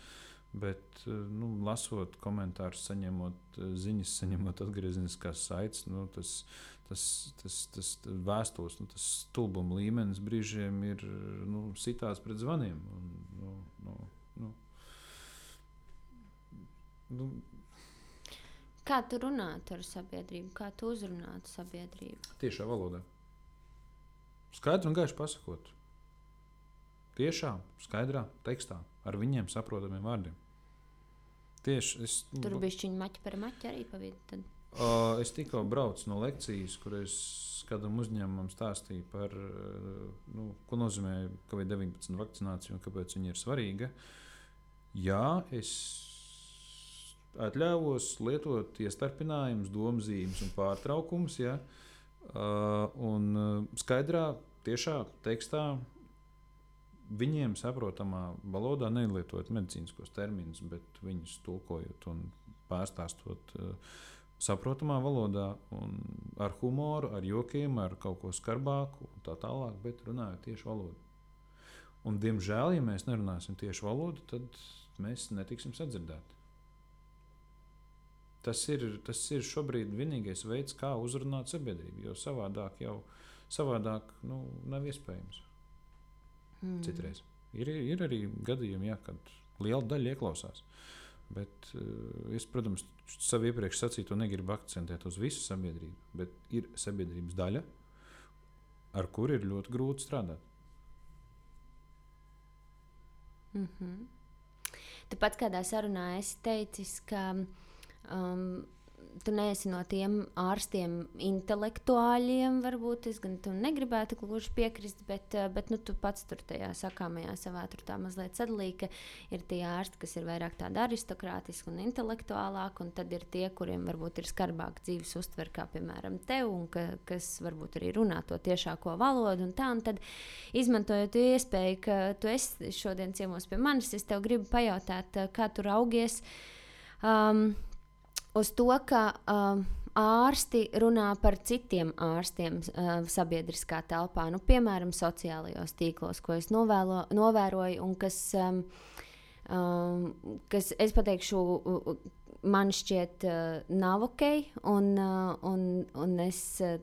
bet, eh, nu, lasot komentārus, saņemot eh, ziņas, saņemot atgriezeniskās saites, nu, tas, tas, tas, tas, tas vēstules, nu, tas stulbuma līmenis brīžiem ir nu, sitās pret zvaniem. Un, nu, nu, nu, nu, Kā tu runātu ar sabiedrību? Kā tu uzrunātu sabiedrību? tiešā valodā. Skaidri un gaiši pasakot. Tiešā, skaidrā tekstā, ar viņiem saprotamiem vārdiem. Tieši es, Tur bija šķiņa maķa par maķi arī pa vidu. Tad... Uh, es tikko braucu no lekcijas, kur es kādam uzņēmumam stāstīju par uh, nu, ko nozīmē Covid-19 vakcinācija un kāpēc viņa ir svarīga. Jā, es atļāvos lietot iestarpinājumus, domzīmes un pārtraukumus. Ja? Uh, un uh, skaidrā, tiešā tekstā viņiem saprotamā valodā nelietojot medicīniskos terminus, bet viņus tulkojot un pārstāstot uh, saprotamā valodā, ar humoru, ar jokiem, ar kaut ko skarbāku un tā tālāk, bet runājot tieši valodu. Un, diemžēl, ja mēs nerunāsim tieši valodu, tad mēs netiksim sadzirdēti. Tas ir, tas ir šobrīd vienīgais veids, kā uzrunāt sabiedrību, jo savādāk jau savādāk, nu, nav iespējams. Mm. Citreiz. Ir, ir arī gadījumi, jā, kad liela daļa ieklausās. Bet uh, es, protams, savu iepriekš sacīto negribu akcentēt uz visu sabiedrību, bet ir sabiedrības daļa, ar kuru ir ļoti grūti strādāt. Mm -hmm. Tāpat kādā sarunā esi teicis, ka um, tu neesi no tiem ārstiem, intelektuāļiem, varbūt es gan tam negribētu gluži piekrist, bet, uh, bet nu, tu pats tur tajā sakāmajā savā tur tā mazliet sadalīji, ka ir tie ārsti, kas ir vairāk tādi aristokrātiski un intelektuālāki, un tad ir tie, kuriem varbūt ir skarbāka dzīves uztver, kā piemēram tev, un ka, kas varbūt arī runā to tiešāko valodu un tā, un tad izmantojot iespēju, ka tu esi šodien ciemos pie manis, es tev gribu pajautāt, uh, kā tu raugies. Um, uz to, ka um, ārsti runā par citiem ārstiem uh, sabiedriskā telpā, nu, piemēram, sociālajos tīklos, ko es novēlo, novēroju, un kas, um, um, kas es pateikšu, man šķiet, uh, nav ok, un, uh, un, un es uh,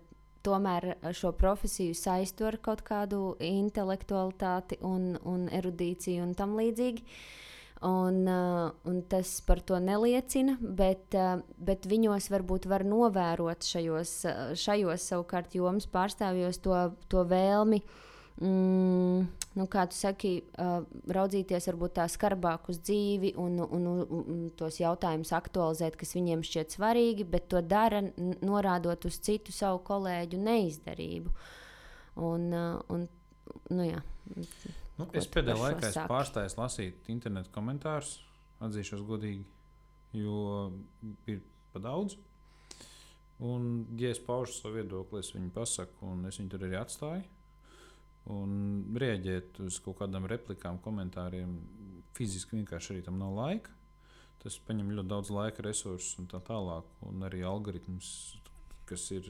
tomēr šo profesiju saistu ar kaut kādu intelektualitāti un, un erudīciju un tam līdzīgi. Uh, un tas par to neliecina, bet, uh, bet viņos varbūt var novērot šajos, šajos savukārt jomas pārstāvjos to, to vēlmi uh, mm, nu, kā tu saki, uh, raudzīties varbūt tā skarbāk uz dzīvi un, un, un, un tos jautājumus aktualizēt, kas viņiem šķiet svarīgi, bet to dara norādot uz citu savu kolēģu neizdarību. Un, uh, un, nu, jā, nu, es pēdējā laikā esmu pārstājis lasīt internetu komentārus, atzīšos godīgi, jo ir pa daudz. Un, ja es paužu savu viedokli, es viņu pasaku, un es viņu tur arī atstāju un rēģēt uz kaut kādām replikām, komentāriem. Fiziski vienkārši arī tam nav laika. Tas prasa ļoti daudz laika, resursu un tā tālāk. Un arī algoritms, kas ir.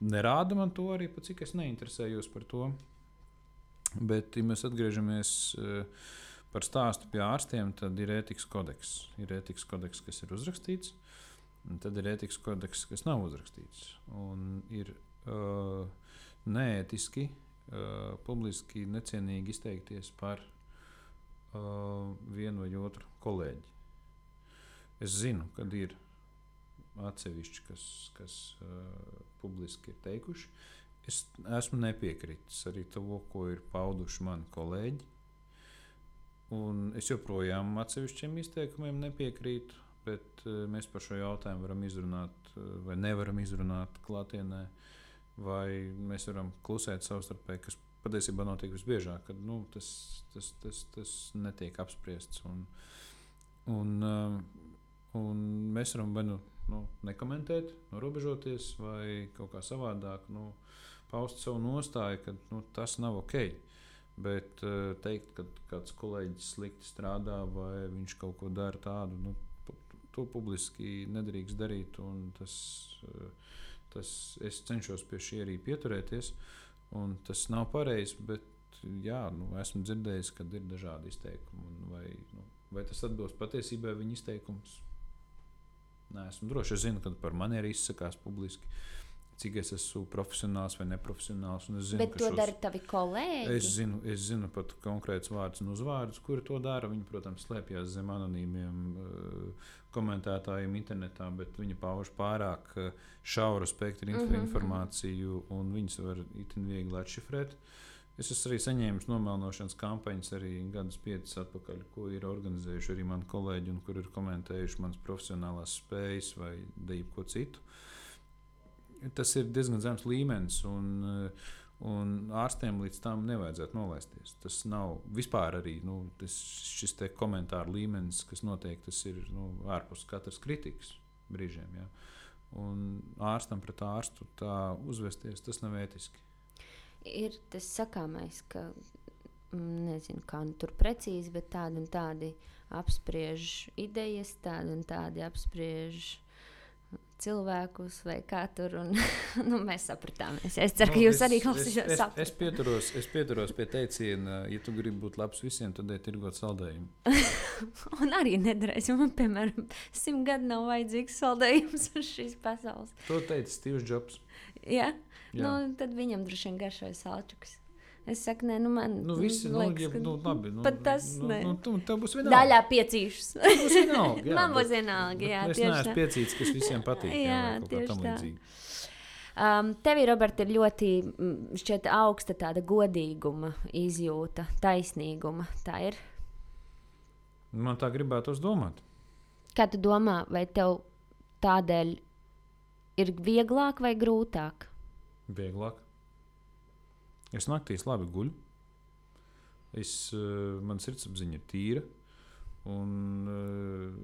Nerāda man to arī, cik es neinteresējos par to. Bet, ja mēs atgriežamies uh, par stāstu pie ārstiem, tad ir ētikas kodeks. Ir ētikas kodeks, kas ir uzrakstīts, un tad ir ētikas kodeks, kas nav uzrakstīts. Un ir uh, neētiski, uh, publiski necienīgi izteikties par uh, vienu vai otru kolēģi. Es zinu, ka ir atsevišķi, kas, kas uh, publiski ir teikuši. Es esmu nepiekritis arī to, ko ir pauduši mani kolēģi. Un es joprojām atsevišķiem izteikumiem nepiekrītu, bet uh, mēs par šo jautājumu varam izrunāt uh, vai nevaram izrunāt klātienē. Uh, vai mēs varam klusēt savstarpēji, kas patiesībā notiek visbiežāk, kad nu, tas, tas, tas, tas netiek apspriests. Un, un, um, un mēs varam vai nu, nu nekomentēt, norobežoties, vai kaut kā savādāk nu, paust savu nostāju, ka nu, tas nav ok. Bet uh, teikt, ka kāds kolēģis slikti strādā vai viņš kaut ko dara tādu, nu, to publiski nedrīkst darīt. Tas, uh, Tas, es cenšos pie šī arī pieturēties. Tas nav pareizi, bet jā, nu, esmu dzirdējis, ka ir dažādi izteikumi. Vai, nu, vai tas atbilst patiesībai viņa izteikums? Nē, esmu droši. Es zinu, ka par mani arī izsakās publiski. Uh, cik es esmu profesionāls vai neprofesionāls. Zinu, Bet to šos, dara tavi kolēģi. Es zinu, es zinu pat konkrētus vārdus un uzvārdus, kuri to dara. Viņi, protams, slēpjas zem anonīmiem uh, komentētājiem internetā, bet viņi pauž pārāk uh, šauru spektru mm -hmm. informāciju, un viņus var itin viegli atšifrēt. Es esmu arī saņēmis nomelnošanas kampaņas arī gadus piecus atpakaļ, ko ir organizējuši arī mani kolēģi, un kur ir komentējuši manas profesionālās spējas vai ko citu. Uh, tas ir diezgan zems līmenis. Un, eh, un ārstiem līdz tam nevajadzētu nolaisties. Tas nav vispār arī nu, tas, šis komentāru līmenis, kas notiek, tas ir nu, ārpus katras kritikas brīžiem. Ja? Un ārstam pret ārstu tā uzvesties, tas nav ētiski. Ir tas sakāmais, ka mm, nezinu, kā nu tur precīzi, bet tādi un tādi apspriež idejas, tādi un tādi apspriež cilvēkus, vai kā tur. Un, nu, mēs sapratām. Es, ceru, ka nu, jūs es, arī klausījāties. Es, es, es, pieturos, es pieturos pie teiciena, ja tu gribi būt labs visiem, tad ej tirgot saldējumu. un arī nedarēs. Man, piemēram, simt gadu nav vajadzīgs saldējums uz šīs pasaules. To teica Steve's Jobs. Ja? Jā. Nu, tad viņam droši vien garšoja salčuks. Es saku, nē, nu man nu, visi, nu, liekas, nu, ja, nu, labi, nu, pat tas nu. Nu, tu, tev būs vienalga. Daļā piecīšus. būs vienalga, jā, man būs vienalga, jā. Es neesmu piecīts, kas visiem patīk. jā, jā tieši tā. Um, Tev, Roberta, ir ļoti šķiet, augsta tāda godīguma izjūta, taisnīguma. Tā ir. Man tā gribētu domāt. Kā tu domā, vai tev tādēļ ir vieglāk vai grūtāk? Vieglāk. Es naktīs labi guļu. Es, uh, man sirdsapziņa ir tīra. Un uh,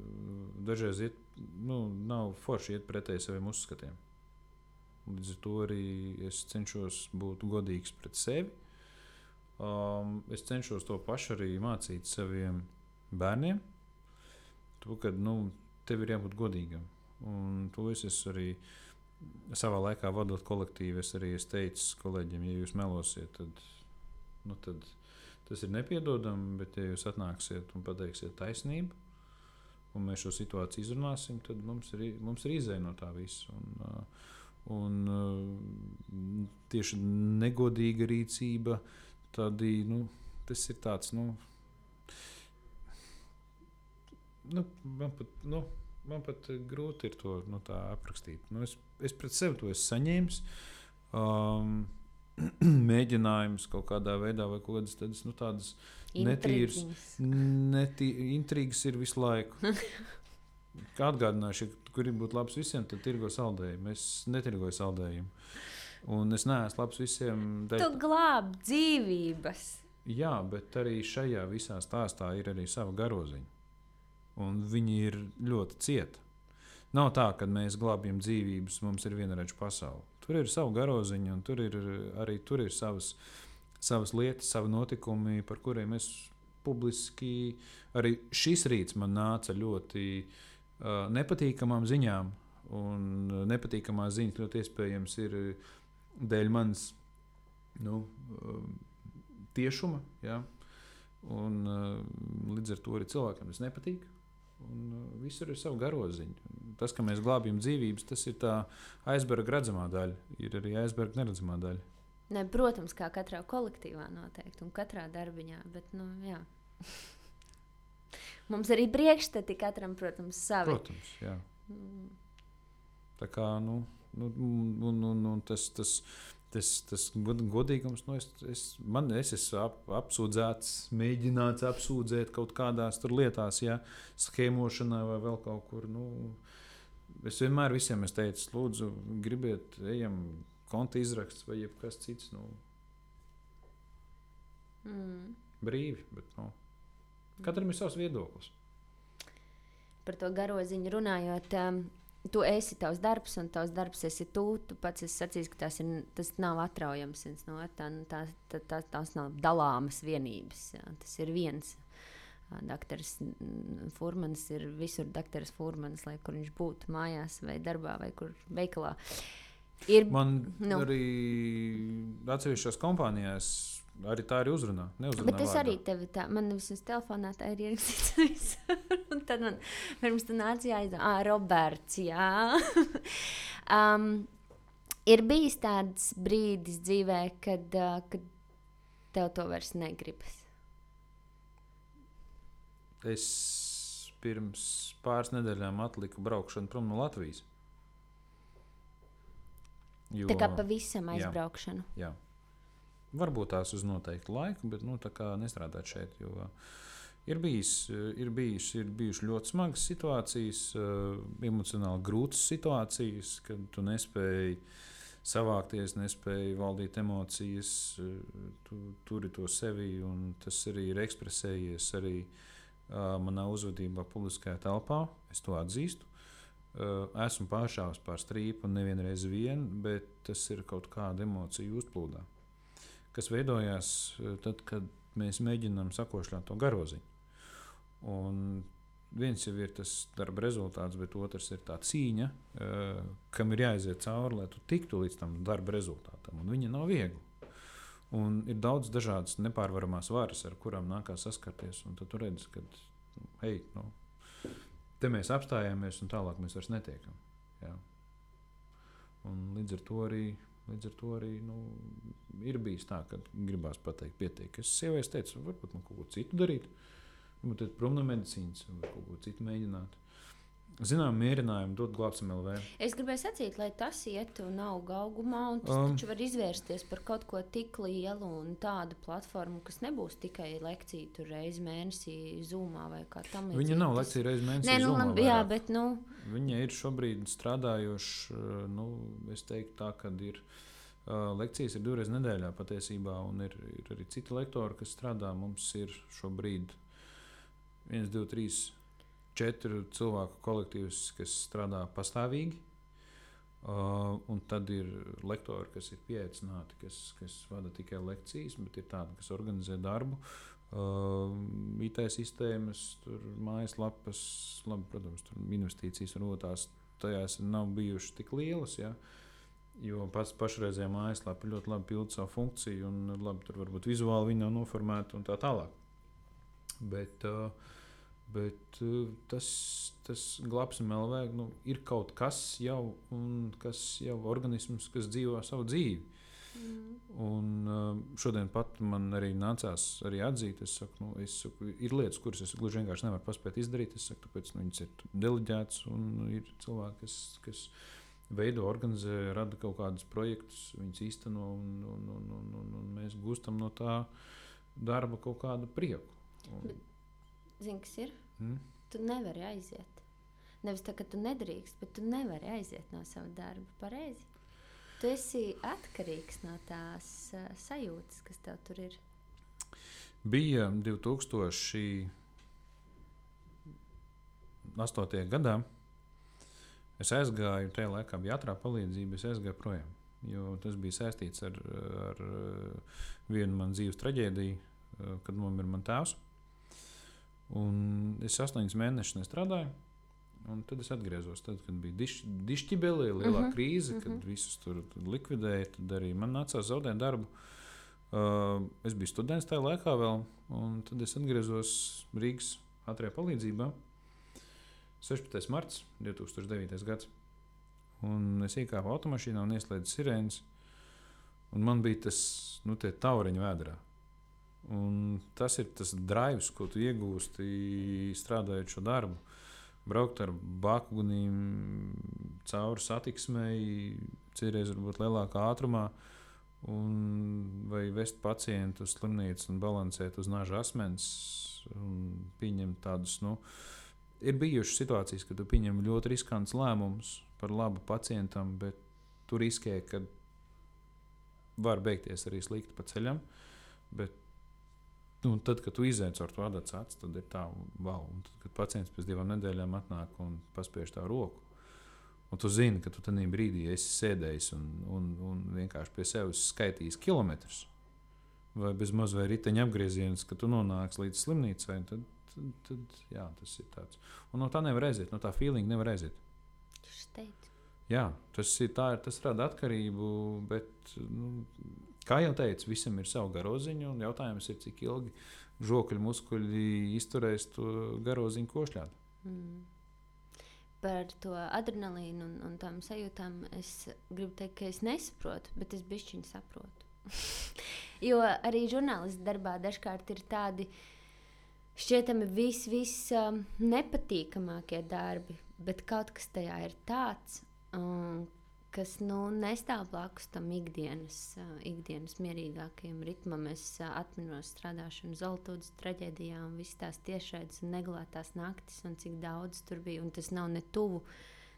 dažreiz iet, nu, nav forši iet pretēji saviem uzskatiem. Līdz ar to arī es cenšos būt godīgs pret sevi. Um, es cenšos to pašu arī mācīt saviem bērniem. To, ka nu, tev ir jābūt godīgam. Un to es arī esmu savā laikā vadot kolektīvu, es arī es teicu kolēģiem, ja jūs melosiet, tad, nu, tad tas ir nepiedodami. Bet, ja jūs atnāksiet un pateiksiet taisnību, un mēs šo situāciju izrunāsim, tad mums ir, mums ir izēja no tā visa. Un, Un, uh, tieši negodīga rīcība, tādī, nu, tas ir tāds. Nu, nu, man pat, nu, man pat grūti ir to nu, aprakstīt. Nu, es, es pret sevi to esmu saņēmis. Um, mēģinājums kaut kādā veidā, vai kaut kādas tādas, nu, tādas netīras netī, intrigas ir visu laiku. Kā atgādināšu, ja gribi būt labs visiem, tad tirgo saldējumu. Es netirgoju saldējumu. Un es neesmu labs visiem. Dēļ... Tu glābi dzīvības. Jā, bet arī šajā visā stāstā ir arī sava garoziņa. Un viņi ir ļoti cieti. Nav tā, ka mēs glābjam dzīvības, mums ir vienreizēja pasaule. Tur ir sava garoziņa, un tur ir arī tur ir savas, savas lietas, savi notikumi, par kuriem es publiski arī šis rīts man nāca ļoti uh, nepatīkamām ziņām. Un nepatīkamās ziņas ļoti iespējams ir dēļ manas nu, tiešuma. Ja? Un, līdz ar to arī cilvēkam tas nepatīk. Un visur ir sava garoziņa. Tas, ka mēs glābjam dzīvības, tas ir tā aizberga redzamā daļa. Ir arī aizberga neredzamā daļa. Ne, protams, kā katrā kolektīvā noteikti un katrā darbiņā. Bet, nu, jā. Mums arī priekšstati katram, protams, savi. Protams, jā. Mm. Tā kā, nu, Nu, un, un, un tas, tas, tas, tas godīgums, nu, es, es, man, es esmu ap, apsūdzēts, mēģināts apsūdzēt kaut kādās lietās, ja schēmošanā vai vēl kaut kur. Nu, es vienmēr visiem es teicu, lūdzu, gribiet, ejam, konta izraksts vai jebkas cits. Nu, mm. Brīvi, bet nu, katram ir savs viedoklis. Par to garoziņu runājot, um, tu esi tavs darbs, un tavs darbs esi tu. Tu pats esi sacījis, ka tas, ir, tas nav atraujams. No, tā, tā, tā, tā, tās nav dalāmas vienības. Jā. Tas ir viens. Dakteris Furmanis ir visur. Dakteris Furmanis, lai kur viņš būtu mājās, vai darbā, vai kur veikalā. Ir, Man nu. arī atsevišķās kompānijās Arī tā ir uzrunā. Bet es vārdā. arī tevi tā, man vismaz telefonā tā ir ierakstīts. un tad man pirms tam nāca jāizdomā, ah, Roberts, jā. um, ir bijis tāds brīdis dzīvē, kad, uh, kad tev to vairs negribas. Es pirms pāris nedēļām atliku braukšanu prom no Latvijas. Jo, tā kā pavisam aizbraukšanu. Jā, jā. Varbūt tās uz noteiktu laiku, bet nu, nestrādāt šeit. Jo, Ir, bijis, ir, bijis, ir bijušas ļoti smagas situācijas, emocionāli grūtas situācijas, kad tu nespēji savākties, nespēji valdīt emocijas, tu turi to sevi, un tas arī ir ekspresējies arī uh, manā uzvedībā, publiskajā telpā. Es to atzīstu. Uh, esmu pāršāvis pār strīpu nevienreiz vien, bet tas ir kaut kāda emocija uzplūdā kas veidojās eh, tad, kad mēs mēģinām sakošļāt to garoziņu. Un viens jau ir tas darba rezultāts, bet otrs ir tā cīņa, uh, kam ir jāiziet cauri, lai tu tiktu līdz tam darba rezultātam. Un viņa nav viegla. Un ir daudz dažādas nepārvaramas varas, ar kurām nākās saskarties. Tad tu redzi, ka hei, nu, te mēs apstājāmies, un tālāk mēs vairs netiekam. Jā. Un līdz ar to arī Līdz ar to arī nu, ir bijis tā, ka gribās pateikt, pietiek. Es sievai teicu, varbūt man kaut ko citu darīt, varbūt prom no medicīnas, vai kaut ko citu mēģināt. Zinām, mierinājumu dot glābsim LV. Es gribēju sacīt, lai tas ietu nav augumā, un tas um, taču var izvērsties par kaut ko tik lielu un tādu platformu, kas nebūs tikai lekcija tur reizi mēnesī, zūmā vai kā tam līdzīgi. Viņa nav lekcija reizi mēnesī. Nē, nu, labi, jā, bet, nu. Viņa ir šobrīd strādājoša, nu, es teiktu tā, ka ir. Uh, lekcijas ir divreiz nedēļā patiesībā, un ir, ir arī citi lektori, kas strādā. Mums ir šobrīd 1, 2, 3 četru cilvēku kolektīvs, kas strādā pastāvīgi. Uh, un tad ir lektori, kas ir pieaicināti, kas, kas vada tikai lekcijas, bet ir tādi, kas organizē darbu. Uh, IT sistēmas, mājaslapas, labi, protams, investīcijas varbūt tās tajās nav bijušas tik lielas. Ja? Jo pats pašreizējā mājaslapa ļoti labi pilda savu funkciju, un labi, tur varbūt vizuāli viņa nav noformēta un tā tālāk. Bet uh, Bet uh, tas, tas glābsim LV, nu, ir kaut kas jau, un kas jau organisms, kas dzīvo savu dzīvi. Mm. Un uh, šodien pat man arī nācās arī atzīt, es saku, nu, es saku, ir lietas, kuras es gluži vienkārši nevaru paspēt izdarīt. Es saku, tāpēc nu, viņas ir deleģētas un ir cilvēki, kas, kas veido, organizē, rada kaut kādus projektus, viņus īsteno un, un, un, un, un, un mēs gūstam no tā darba kaut kādu prieku. Un, Zini, kas ir? Mm. Tu nevari aiziet. Nevis tā, ka tu nedrīkst, bet tu nevari aiziet no sava darba. Pareizi. Tu esi atkarīgs no tās uh, sajūtas, kas tev tur ir. Bija 2008. gadā. Es aizgāju, tajā laikā bija ātrā palīdzība, es aizgāju projām. Jo tas bija saistīts ar, ar vienu manu dzīves traģēdiju, kad nomira mans tēvs. Un es astoņus mēnešus nestrādāju. Un tad es atgriezos, tad, kad bija diš, dišķibelī, lielā uh mhm, -huh, krīze, uh -huh. kad mhm. visus tur likvidēja. Tad arī man nācās zaudēt darbu. Uh, es biju students tajā laikā vēl, un tad es atgriezos Rīgas ātrajā palīdzībā. 16. marts 2009. gads. Un es iekāpu automašīnā un ieslēdzu sirēnas. Un man bija tas nu, tauriņu vēdā. Un tas ir tas drives, ko tu iegūsti strādājot šo darbu. Braukt ar bakunīm cauri satiksmei, citreiz varbūt lielākā ātrumā, un, vai vest pacientu uz slimnīcu un balansēt uz naža asmens pieņemt tādus. Nu, ir bijušas situācijas, kad tu pieņem ļoti riskants lēmums par labu pacientam, bet tu riskē, ka var beigties arī slikti pa ceļam. Bet Nu, tad, kad tu izēji caur to adats acis, tad ir tā, wow. Un tad, kad pacients pēc divām nedēļām atnāk un paspiež tā roku, un tu zini, ka tu tajā brīdī esi sēdējis un, un, un vienkārši pie sevis skaitījis kilometrus, vai bez maz vai riteņa apgriezienus, ka tu nonāc līdz slimnīcai, tad, tad, tad jā, tas ir tāds. Un no tā nevar aiziet, no tā feeling nevar aiziet. Jā, tas ir tā, tas rada atkarību, bet nu, Kā jau teicu, visam ir sava garoziņa, un jautājums ir, cik ilgi žokļu muskuļi izturēs to garoziņu košļāt. Mm. Par to adrenalīnu un, un tām sajūtām es gribu teikt, ka es nesaprotu, bet es bišķiņu saprotu. jo arī žurnālistu darbā dažkārt ir tādi šķietami vis, vis um, nepatīkamākie darbi, bet kaut kas tajā ir tāds, um, kas nu, nestāv blakus tam ikdienas, ikdienas mierīgākajam ritmam. Es atminos strādāšanu Zeltūdas traģēdijā un visas tās tiešraides un neglētās naktis un cik daudz tur bija. Un tas nav ne tuvu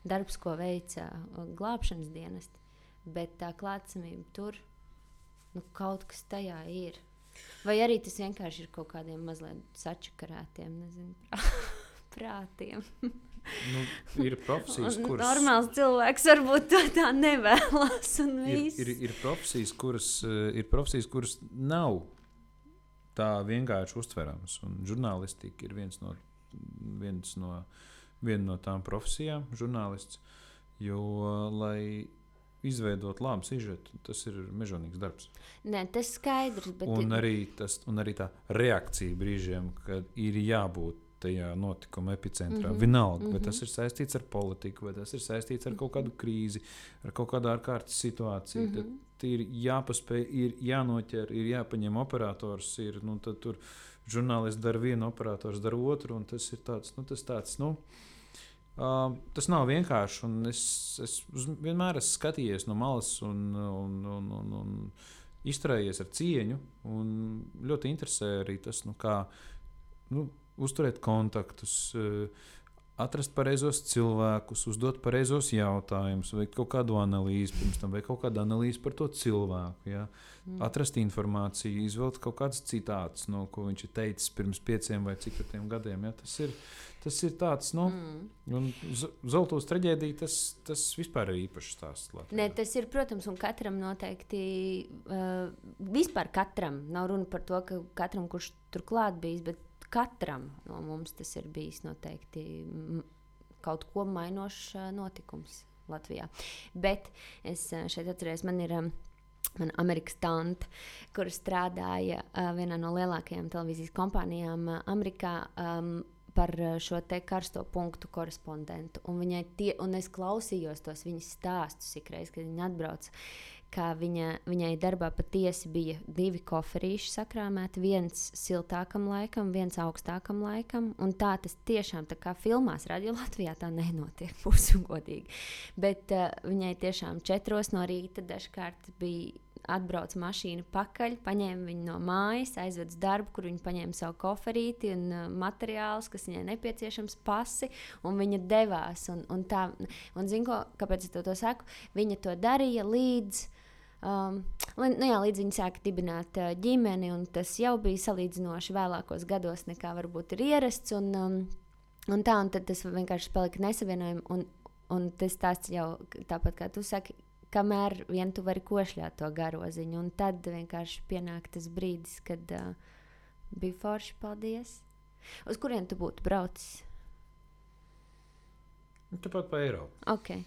darbs, ko veica glābšanas dienesti, bet tā klātsamība tur nu, kaut kas tajā ir. Vai arī tas vienkārši ir kaut kādiem mazliet sačakarētiem, nezinu, prātiem. Nu, ir profesijas, kuras. Normāls cilvēks varbūt to tā nevēlas. Ir, ir, ir, profesijas, kuras, eh, ir profesijas, kuras nav tā vienkārši uztveramas. Un žurnālistika ir viens no, viens no, viena no tām profesijām, žurnālists. Jo, lai izveidot labu sižetu, tas ir mežonīgs darbs. Nē, tas skaidrs. Un, arī tas, un arī tā reakcija brīžiem, kad ir jābūt tajā notikuma epicentrā. Mm -hmm. Vienalga, vai mm -hmm. tas ir saistīts ar politiku, vai tas ir saistīts ar kaut kādu krīzi, ar kaut kādu ārkārtas situāciju. Mm -hmm. Tad ir jāpaspēj, ir jānoķer, ir jāpaņem operators. Ir, nu, tur žurnālists dara vienu, operators dara otru. Tas ir tāds, nu, tas tāds. Nu, Uh, tas nav vienkārši. Es, es vienmēr esmu skatījies no malas un, un, un, un, un izturējies ar cieņu. Ļoti interesē arī tas, nu, kā nu, uzturēt kontaktus, eh, atrast pareizos cilvēkus, uzdot pareizos jautājumus, veikt kaut kādu analīzi, pirms tam veikt kaut kādu analīzi par to cilvēku. Ja? Mm. Atrast informāciju, izvilkt kaut kādas citātas, no ko viņš ir teicis pirms pieciem vai cik gadiem. Ja? Tas ir, tas ir tāds, nu, mm. zeltos traģēdija, tas, tas vispār ir īpašs stāsts. Latvijā. Ne, tas ir, protams, un katram noteikti, uh, vispār katram, nav runa par to, ka katram, kurš tur klāt bijis, bet katram no mums tas ir bijis noteikti kaut ko mainošs notikums Latvijā. Bet es šeit atceros, man ir. Mana Amerikas tante, kur strādāja uh, vienā no lielākajām televīzijas kompānijām uh, Amerikā, um, par šo te karsto punktu korespondentu. Un, tie, un es klausījos tos viņas stāstus ikreiz, kad viņa atbrauca. Kā viņa, viņai darbā patiesi bija divi koferīši sakrāmēti, viens siltākam laikam, viens augstākam laikam. Un tā tas tiešām tā kā filmās, radio Latvijā tā nenotiek, būsim godīgi. Bet uh, viņai tiešām četros no rīta dažkārt bija atbrauc mašīna pakaļ, paņēma viņu no mājas, aizved uz darbu, kur viņa paņēma savu koferīti un uh, materiālus, kas viņai nepieciešams, pasi, un viņa devās. Un, un tā, un zinu, kāpēc es to, to saku? Viņa to darīja līdz. Um, nu jā, līdz viņi sāka dibināt uh, ģimeni, un tas jau bija salīdzinoši vēlākos gados, nekā varbūt ir ierasts. Un, um, un tā, un tas vienkārši palika nesavienojami. Un, un tas tāds jau tāpat kā tu saki, kamēr vien tu vari košļāt to garoziņu. Un tad vienkārši pienāk tas brīdis, kad uh, bija forši. Paldies! Uz kurien tu būtu braucis? Tāpat pa Eiropu. Okay.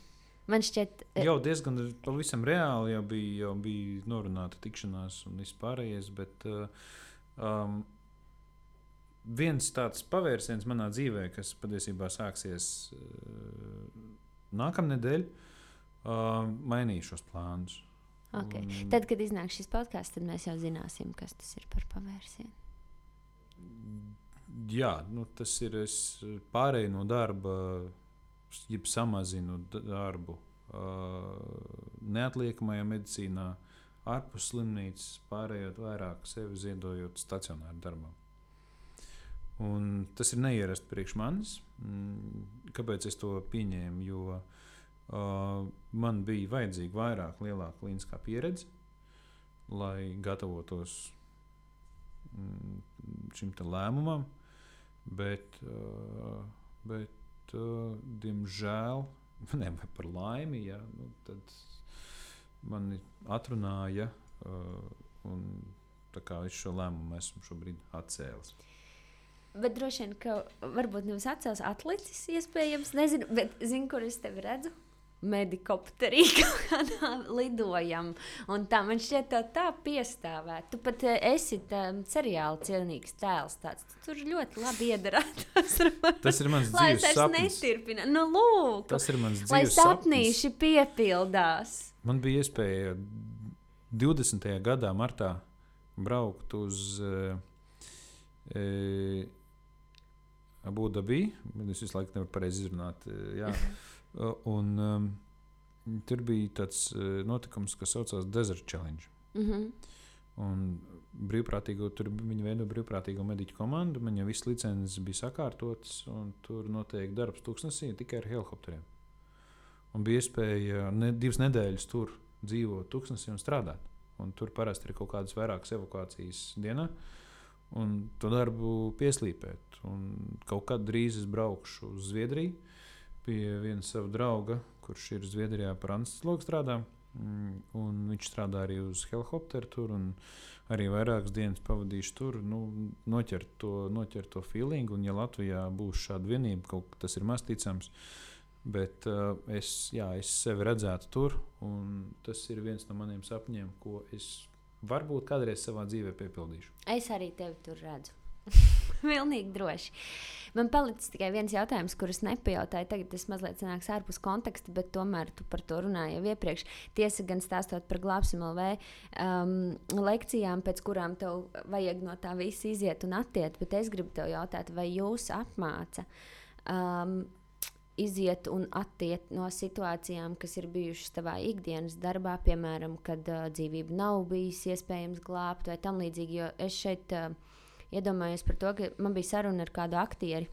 Man šķiet, ka jau diezgan pavisam reāli jau bija, jau bija norunāta tikšanās un viss pārējais. Bet uh, um, viens tāds pavērsiens manā dzīvē, kas patiesībā sāksies uh, nākamnedēļ, uh, uh, mainīju šos plānus. Okay. Un... Tad, kad iznāks šis podkāsts, tad mēs jau zināsim, kas tas ir par pavērsienu. Jā, nu, tas ir pārējai no darba, jeb samazinu darbu neatliekamajā medicīnā, ārpus slimnīcas, pārējot vairāk sevi ziedojot stacionāru darbam. Un tas ir neierasts priekš manis. Mm, kāpēc es to pieņēmu? Jo Uh, man bija vajadzīga vairāk, lielāka klīniskā pieredze, lai gatavotos mm, šim lēmumam. Bet, uh, bet uh, diemžēl, ne par laimi, ja, nu, tad mani atrunāja. Uh, un, tā kā es šo lēmumu esmu šobrīd atcēlis. Bet droši vien, ka varbūt nevis atcēlis, atlicis, iespējams, nezinu, bet zinu, kur es tevi redzu medikopterī lidojam. Un tā man šķiet, tā, tā piestāvēt. Tu pat eh, esi seriāla cienīgs tēls. Tāds. Tu tur ļoti labi iedarbojas. Tas ir mans dzīves sapnis. Netirpina. Nu, lūk, Tas ir mans dzīves lai sapnīši piepildās. Man bija iespēja 20. gadā martā braukt uz uh, uh, Abu Dabī. Es visu laiku nevaru pareizi izrunāt. Uh. Un, um, tur bija tāds uh, notikums, kas saucās Desert Challenge. Mm -hmm. Un brīvprātīgo, tur viņi veido brīvprātīgo mediķu komandu. Man jau viss licences bija sakārtotas, un tur notiek darbs tūkstnesī tikai ar helikopteriem. Un bija iespēja ne, divas nedēļas tur dzīvot tūkstnesī un strādāt. Un tur parasti ir kaut kādas vairākas evakuācijas dienā. Un to darbu pieslīpēt. Un kaut kad drīz es braukšu uz Zviedriju pie viena sava drauga, kurš ir Zviedrijā par anestezologu strādā. Mm, viņš strādā arī uz helikopteru tur. Arī vairākas dienas pavadīšu tur, nu, noķert to, noķert to feelingu. Un, ja Latvijā būs šāda vienība, kaut kas ir maz ticams, bet uh, es, jā, es sevi redzētu tur. Tas ir viens no maniem sapņiem, ko es varbūt kādreiz savā dzīvē piepildīšu. Es arī tevi tur redzu. Pilnīgi droši. Man palicis tikai viens jautājums, kurus nepajautāju. Tagad tas mazliet nāks ārpus konteksta, bet tomēr tu par to runāji jau iepriekš. Tiesa gan stāstot par glābsim LV um, lekcijām, pēc kurām tev vajag no tā visa iziet un attiekt, bet es gribu tev jautāt, vai jūs apmāca? Um, iziet un attiekt no situācijām, kas ir bijušas tavā ikdienas darbā, piemēram, kad uh, dzīvību nav bijis iespējams glābt vai tam līdzīgi. Jo es šeit uh, iedomājos par to, ka man bija saruna ar kādu aktieru.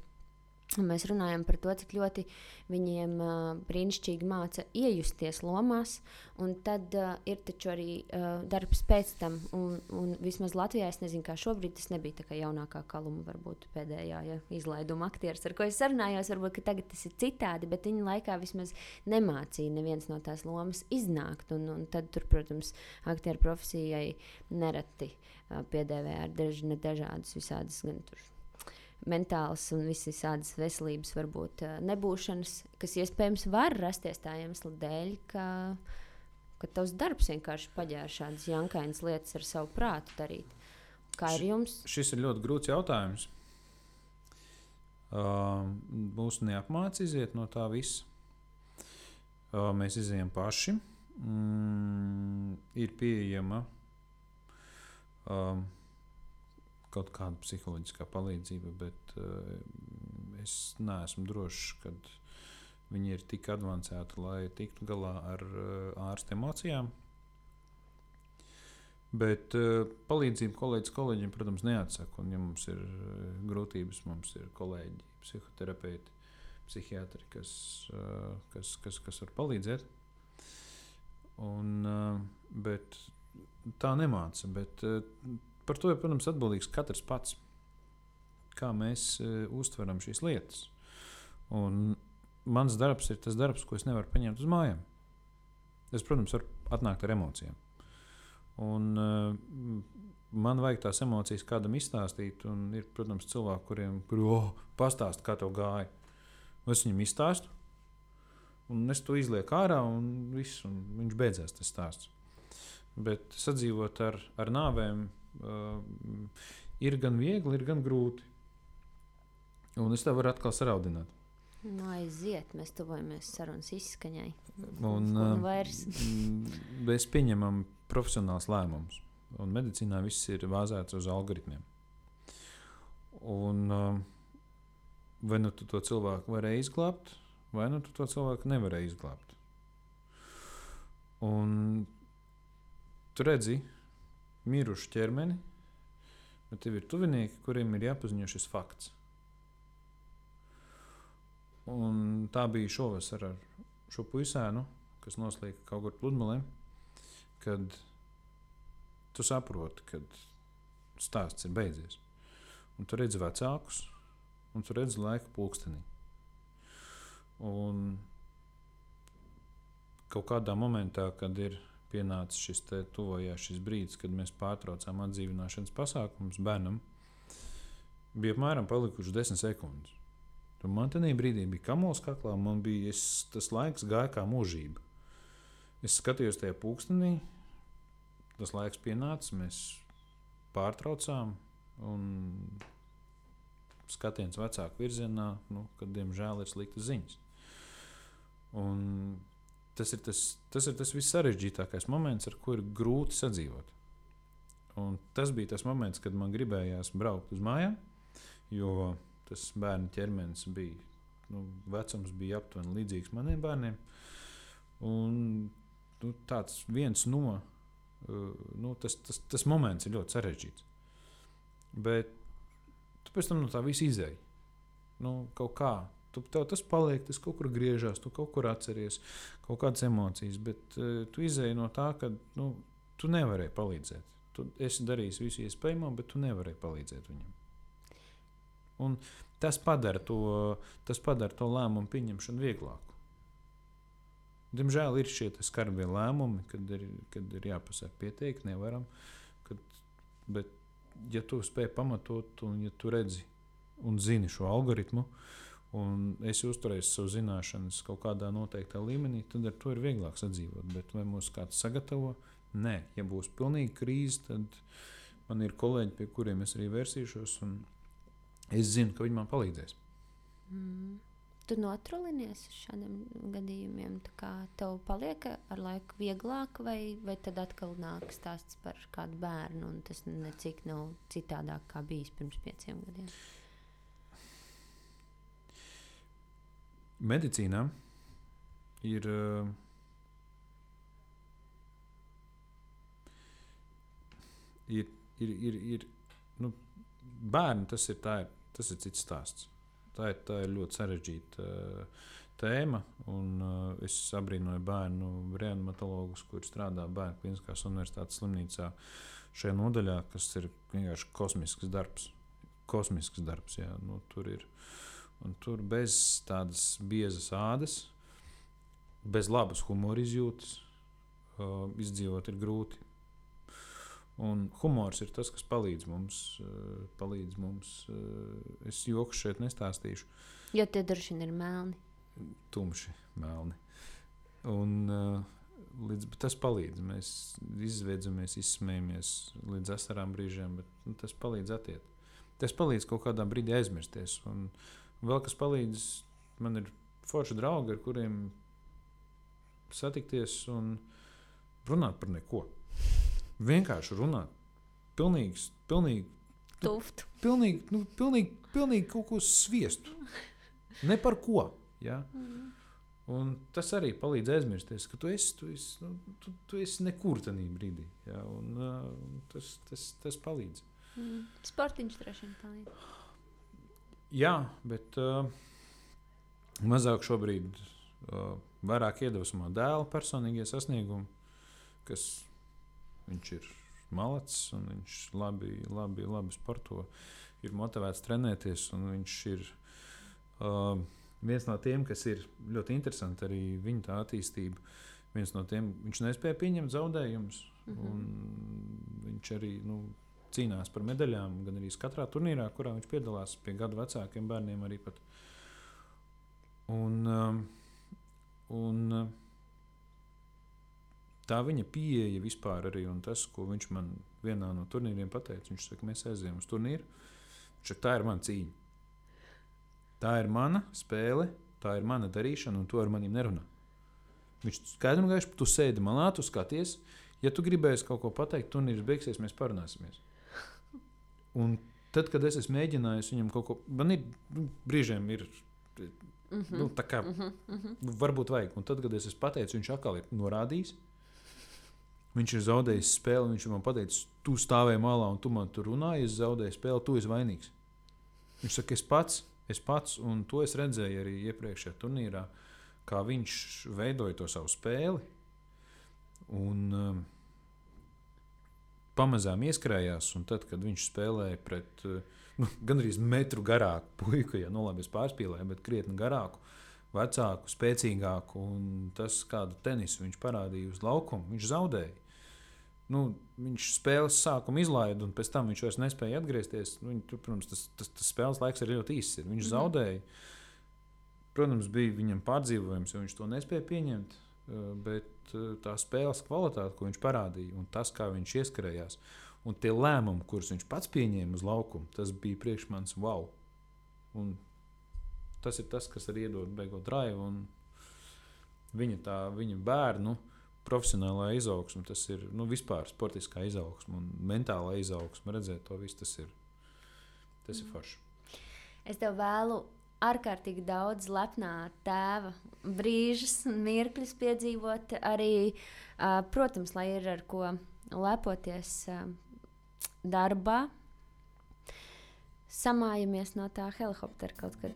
Mēs runājam par to, cik ļoti viņiem uh, brīnišķīgi māca iejusties lomās, un tad uh, ir taču arī uh, darbs pēc tam. Un, un vismaz Latvijā es nezinu, kā šobrīd tas nebija tā kā jaunākā kaluma, varbūt pēdējā ja, izlaiduma aktieris, ar ko es sarunājos. Varbūt tagad tas ir citādi, bet viņa laikā vismaz nemācīja neviens no tās lomas iznākt. Un, un tad, tur, protams, aktieru profesijai nereti uh, piedēvē ar daž, dažādas visādas gan tur mentālas un visas veselības varbūt nebūšanas, kas iespējams var rasties tā iemesla dēļ, ka, ka tavs darbs vienkārši paģēra šādas jankainas lietas ar savu prātu darīt. Kā ir jums? Šis ir ļoti grūts jautājums. Uh, mūs neapmāca iziet no tā visa. Uh, mēs izējām paši. Mm, ir pieejama um, kaut kāda psiholoģiskā palīdzība, bet uh, es neesmu drošs, ka viņi ir tik avansēti, lai tiktu galā ar uh, ārsta emocijām. Bet uh, palīdzību kolēģis kolēģiem, protams, neatsaka. Un, ja mums ir uh, grūtības, mums ir kolēģi, psihoterapeiti, psihiatri, kas, uh, kas, kas, kas var palīdzēt. Un, uh, bet tā nemāca. Bet, uh, par to ir, protams, atbildīgs katrs pats. Kā mēs uh, uztveram šīs lietas. Un mans darbs ir tas darbs, ko es nevaru paņemt uz mājām. Es, protams, varu atnākt ar emocijām. Un, uh, man vajag tās emocijas kādam izstāstīt. Ir, protams, cilvēki, kuriem kur, oh, pastāst, kā tev gāja. Es viņam izstāstu, un es to izlieku ārā, un, viss, un viņš beidzās tas stāsts. Bet sadzīvot ar, ar nāvēm uh, ir gan viegli, ir gan grūti. Un es tev varu atkal saraudināt. Nu, aiziet, mēs tuvojamies sarunas izskaņai. Un, Un vairs. mēs pieņemam profesionāls lēmums. Un medicīnā viss ir bāzēts uz algoritmiem. Un, um, vai nu tu to cilvēku varēji izglābt, vai nu tu to cilvēku nevarēji izglābt. Un tu redzi mirušu ķermeni, bet tev ir tuvinieki, kuriem ir jāpaziņo šis fakts. Un tā bija šovasar ar šo puisēnu, kas noslēdza kaut kur pludmalē, kad tu saproti, ka stāsts ir beidzies. Un tu redzi vecākus, un tu redzi laika pulkstenī. Un kaut kādā momentā, kad ir pienācis šis tuvojās šis brīdis, kad mēs pārtraucām atdzīvināšanas pasākumus bērnam, bija apmēram palikušas desmit sekundes. Un man tajā brīdī bija kamols kaklā, man bija es, tas laiks gāja kā mūžība. Es skatījos tajā pulkstenī, tas laiks pienāca, mēs pārtraucām un skatiens vecāku virzienā, nu, kad diemžēl ir sliktas ziņas. Un tas ir tas, tas ir tas vissarežģītākais moments, ar kuru ir grūti sadzīvot. Un tas bija tas moments, kad man gribējās braukt uz mājām, jo tas bērnu ķermenis bija, nu, vecums bija aptuveni līdzīgs maniem bērniem. Un, nu, tāds viens no, uh, nu, tas, tas, tas moments ir ļoti sarežģīts. Bet tu pēc tam no tā viss izēji. Nu, kaut kā. Tu, tev tas paliek, tas kaut kur griežās, tu kaut kur atceries kaut kādas emocijas, bet uh, tu izēji no tā, ka nu, tu nevarēji palīdzēt. Tu esi darījis visu iespējamo, bet tu nevarēji palīdzēt viņam. Un tas padara to, tas padara to lēmumu pieņemšanu vieglāku. Diemžēl ir šie skarbie lēmumi, kad ir, kad ir jāpasaka, pietiek, nevaram. Kad, bet, ja tu spēj pamatot, un ja tu redzi un zini šo algoritmu, un esi uzturējis savu zināšanas kaut kādā noteiktā līmenī, tad ar to ir vieglāk sadzīvot. Bet vai mūs kāds sagatavo? Nē, ja būs pilnīga krīze, tad man ir kolēģi, pie kuriem es arī vērsīšos, un es zinu, ka viņi man palīdzēs. Mm. Tu notrulinies uz šādiem gadījumiem, tev paliek ar laiku vieglāk, vai, vai tad atkal nāk stāsts par kādu bērnu, un tas necik nav citādāk kā bijis pirms pieciem gadiem? Medicīnā ir uh, ir, ir, ir, ir nu, bērni, tas ir, ir, tas ir cits stāsts. Tā ir, tā ir ļoti sarežģīta uh, tēma. Un, uh, es abrīnoju bērnu reanimatologus, kuriem strādā Bērnu Kliniskās Universitātes slimnīcā šajā nodaļā, kas ir vienkārši kosmisks darbs. Kosmisks darbs jā, nu, tur ir. Un tur bez tādas biezas ādas, bez labas humora izjūtas, uh, izdzīvot ir grūti. Un humors ir tas, kas palīdz mums. Uh, palīdz mums uh, es joku šeit nestāstīšu. Jo tie droši vien ir melni. Tumši melni. Un, uh, līdz, tas palīdz. Mēs izvedzamies, izsmējamies līdz asarām brīžiem, bet nu, tas palīdz attiekt. Tas palīdz kaut kādā brīdī aizmirsties un, vēl kas palīdz, man ir forši draugi, ar kuriem satikties un runāt par neko. Vienkārši runāt. Pilnīgi, pilnīgi, Tuftu. pilnīgi, nu, pilnīgi, pilnīgi kaut ko sviestu. Ne par ko. Ja? Mm. Un tas arī palīdz aizmirsties, ka tu esi, tu esi, nu, tu, tu esi nekur tajā brīdī. Ja? Un, uh, tas, tas, tas palīdz. Mm. Sportiņš droši vien palīdz. Jā, bet uh, mazāk šobrīd uh, vairāk iedvesmo dēla personīgie sasniegumi, kas viņš ir malacis un viņš labi, labi, labi sporto, ir motivēts trenēties viņš ir uh, viens no tiem, kas ir ļoti interesanti arī viņa tā attīstība. Viens no tiem, viņš nespēja pieņemt zaudējumus, Mhm. un viņš arī nu, cīnās par medaļām, gan arī katrā turnīrā, kurā viņš piedalās pie gadu vecākiem bērniem. Arī pat. un, um, un uh, tā viņa pieeja vispār arī, un tas, ko viņš man vienā no turnīriem pateica, viņš saka, mēs aizējām uz turnīru. Viņš saka, tā ir mana cīņa. Tā ir mana spēle, tā ir mana darīšana, un to ar maniem nerunā. Viņš skaidri un gaiši, tu sēdi malā, tu skaties. Ja tu gribēsi kaut ko pateikt, turnīrs beigsies, mēs parunāsimies. Un tad, kad es esmu mēģinājis viņam kaut ko, man ir nu, brīžiem ir. Mm -hmm. Nu, tā kā Mm -hmm. Varbūt vajag. Un tad, kad es esmu pateicis, viņš atkal ir norādījis. Viņš ir zaudējis spēli. Viņš man teica, tu stāvēji malā un tu man tur runāji. Es zaudēju spēli, tu esi vainīgs. Viņš saka, es pats, es pats, un to es redzēju arī iepriekšējā turnīrā, kā viņš veidoja to savu spēli. Un um, pamazām ieskrējās, un tad, kad viņš spēlēja pret uh, nu, gandrīz metru garāku puiku, ja nu labi es pārspīlēju, bet krietni garāku, vecāku, spēcīgāku, un tas, kādu tenisu viņš parādīja uz laukuma, viņš zaudēja. Nu, viņš spēles sākumu izlaida, un pēc tam viņš vairs nespēja atgriezties. Nu, tur, protams, tas, tas, tas spēles laiks ir ļoti īss. Viņš Mhm. zaudēja. Protams, bija viņam pārdzīvojums, jo viņš to nespēja pieņemt. Eh, Bet eh, tā spēles kvalitāte, ko viņš parādīja, un tas, kā viņš ieskrējās, un tie lēmumi, kurus viņš pats pieņēma uz laukuma, tas bija priekš manis wow. Un tas ir tas, kas arī iedod beigot drive. un Viņa, tā, viņa bērnu profesionālā izaugsme, tas ir nu, vispār sportiskā izaugsme un mentālā izaugsme. Redzēt to visu, tas ir, tas ir forši. Es tev vēlu ārkārtīgi daudz lepnā tēva brīžus un mirkļus piedzīvot. Arī, uh, protams, lai ir ar ko lepoties uh, darbā. Samājamies no tā helikoptera kaut kad.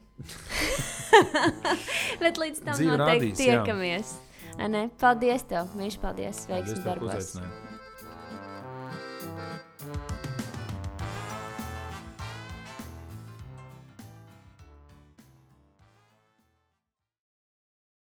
Bet līdz tam Dzīve noteikti rādīs, jā. tiekamies. Vai Ne? Paldies, tev! Mīļš, paldies! Veiksmi darbos! uzaicināji.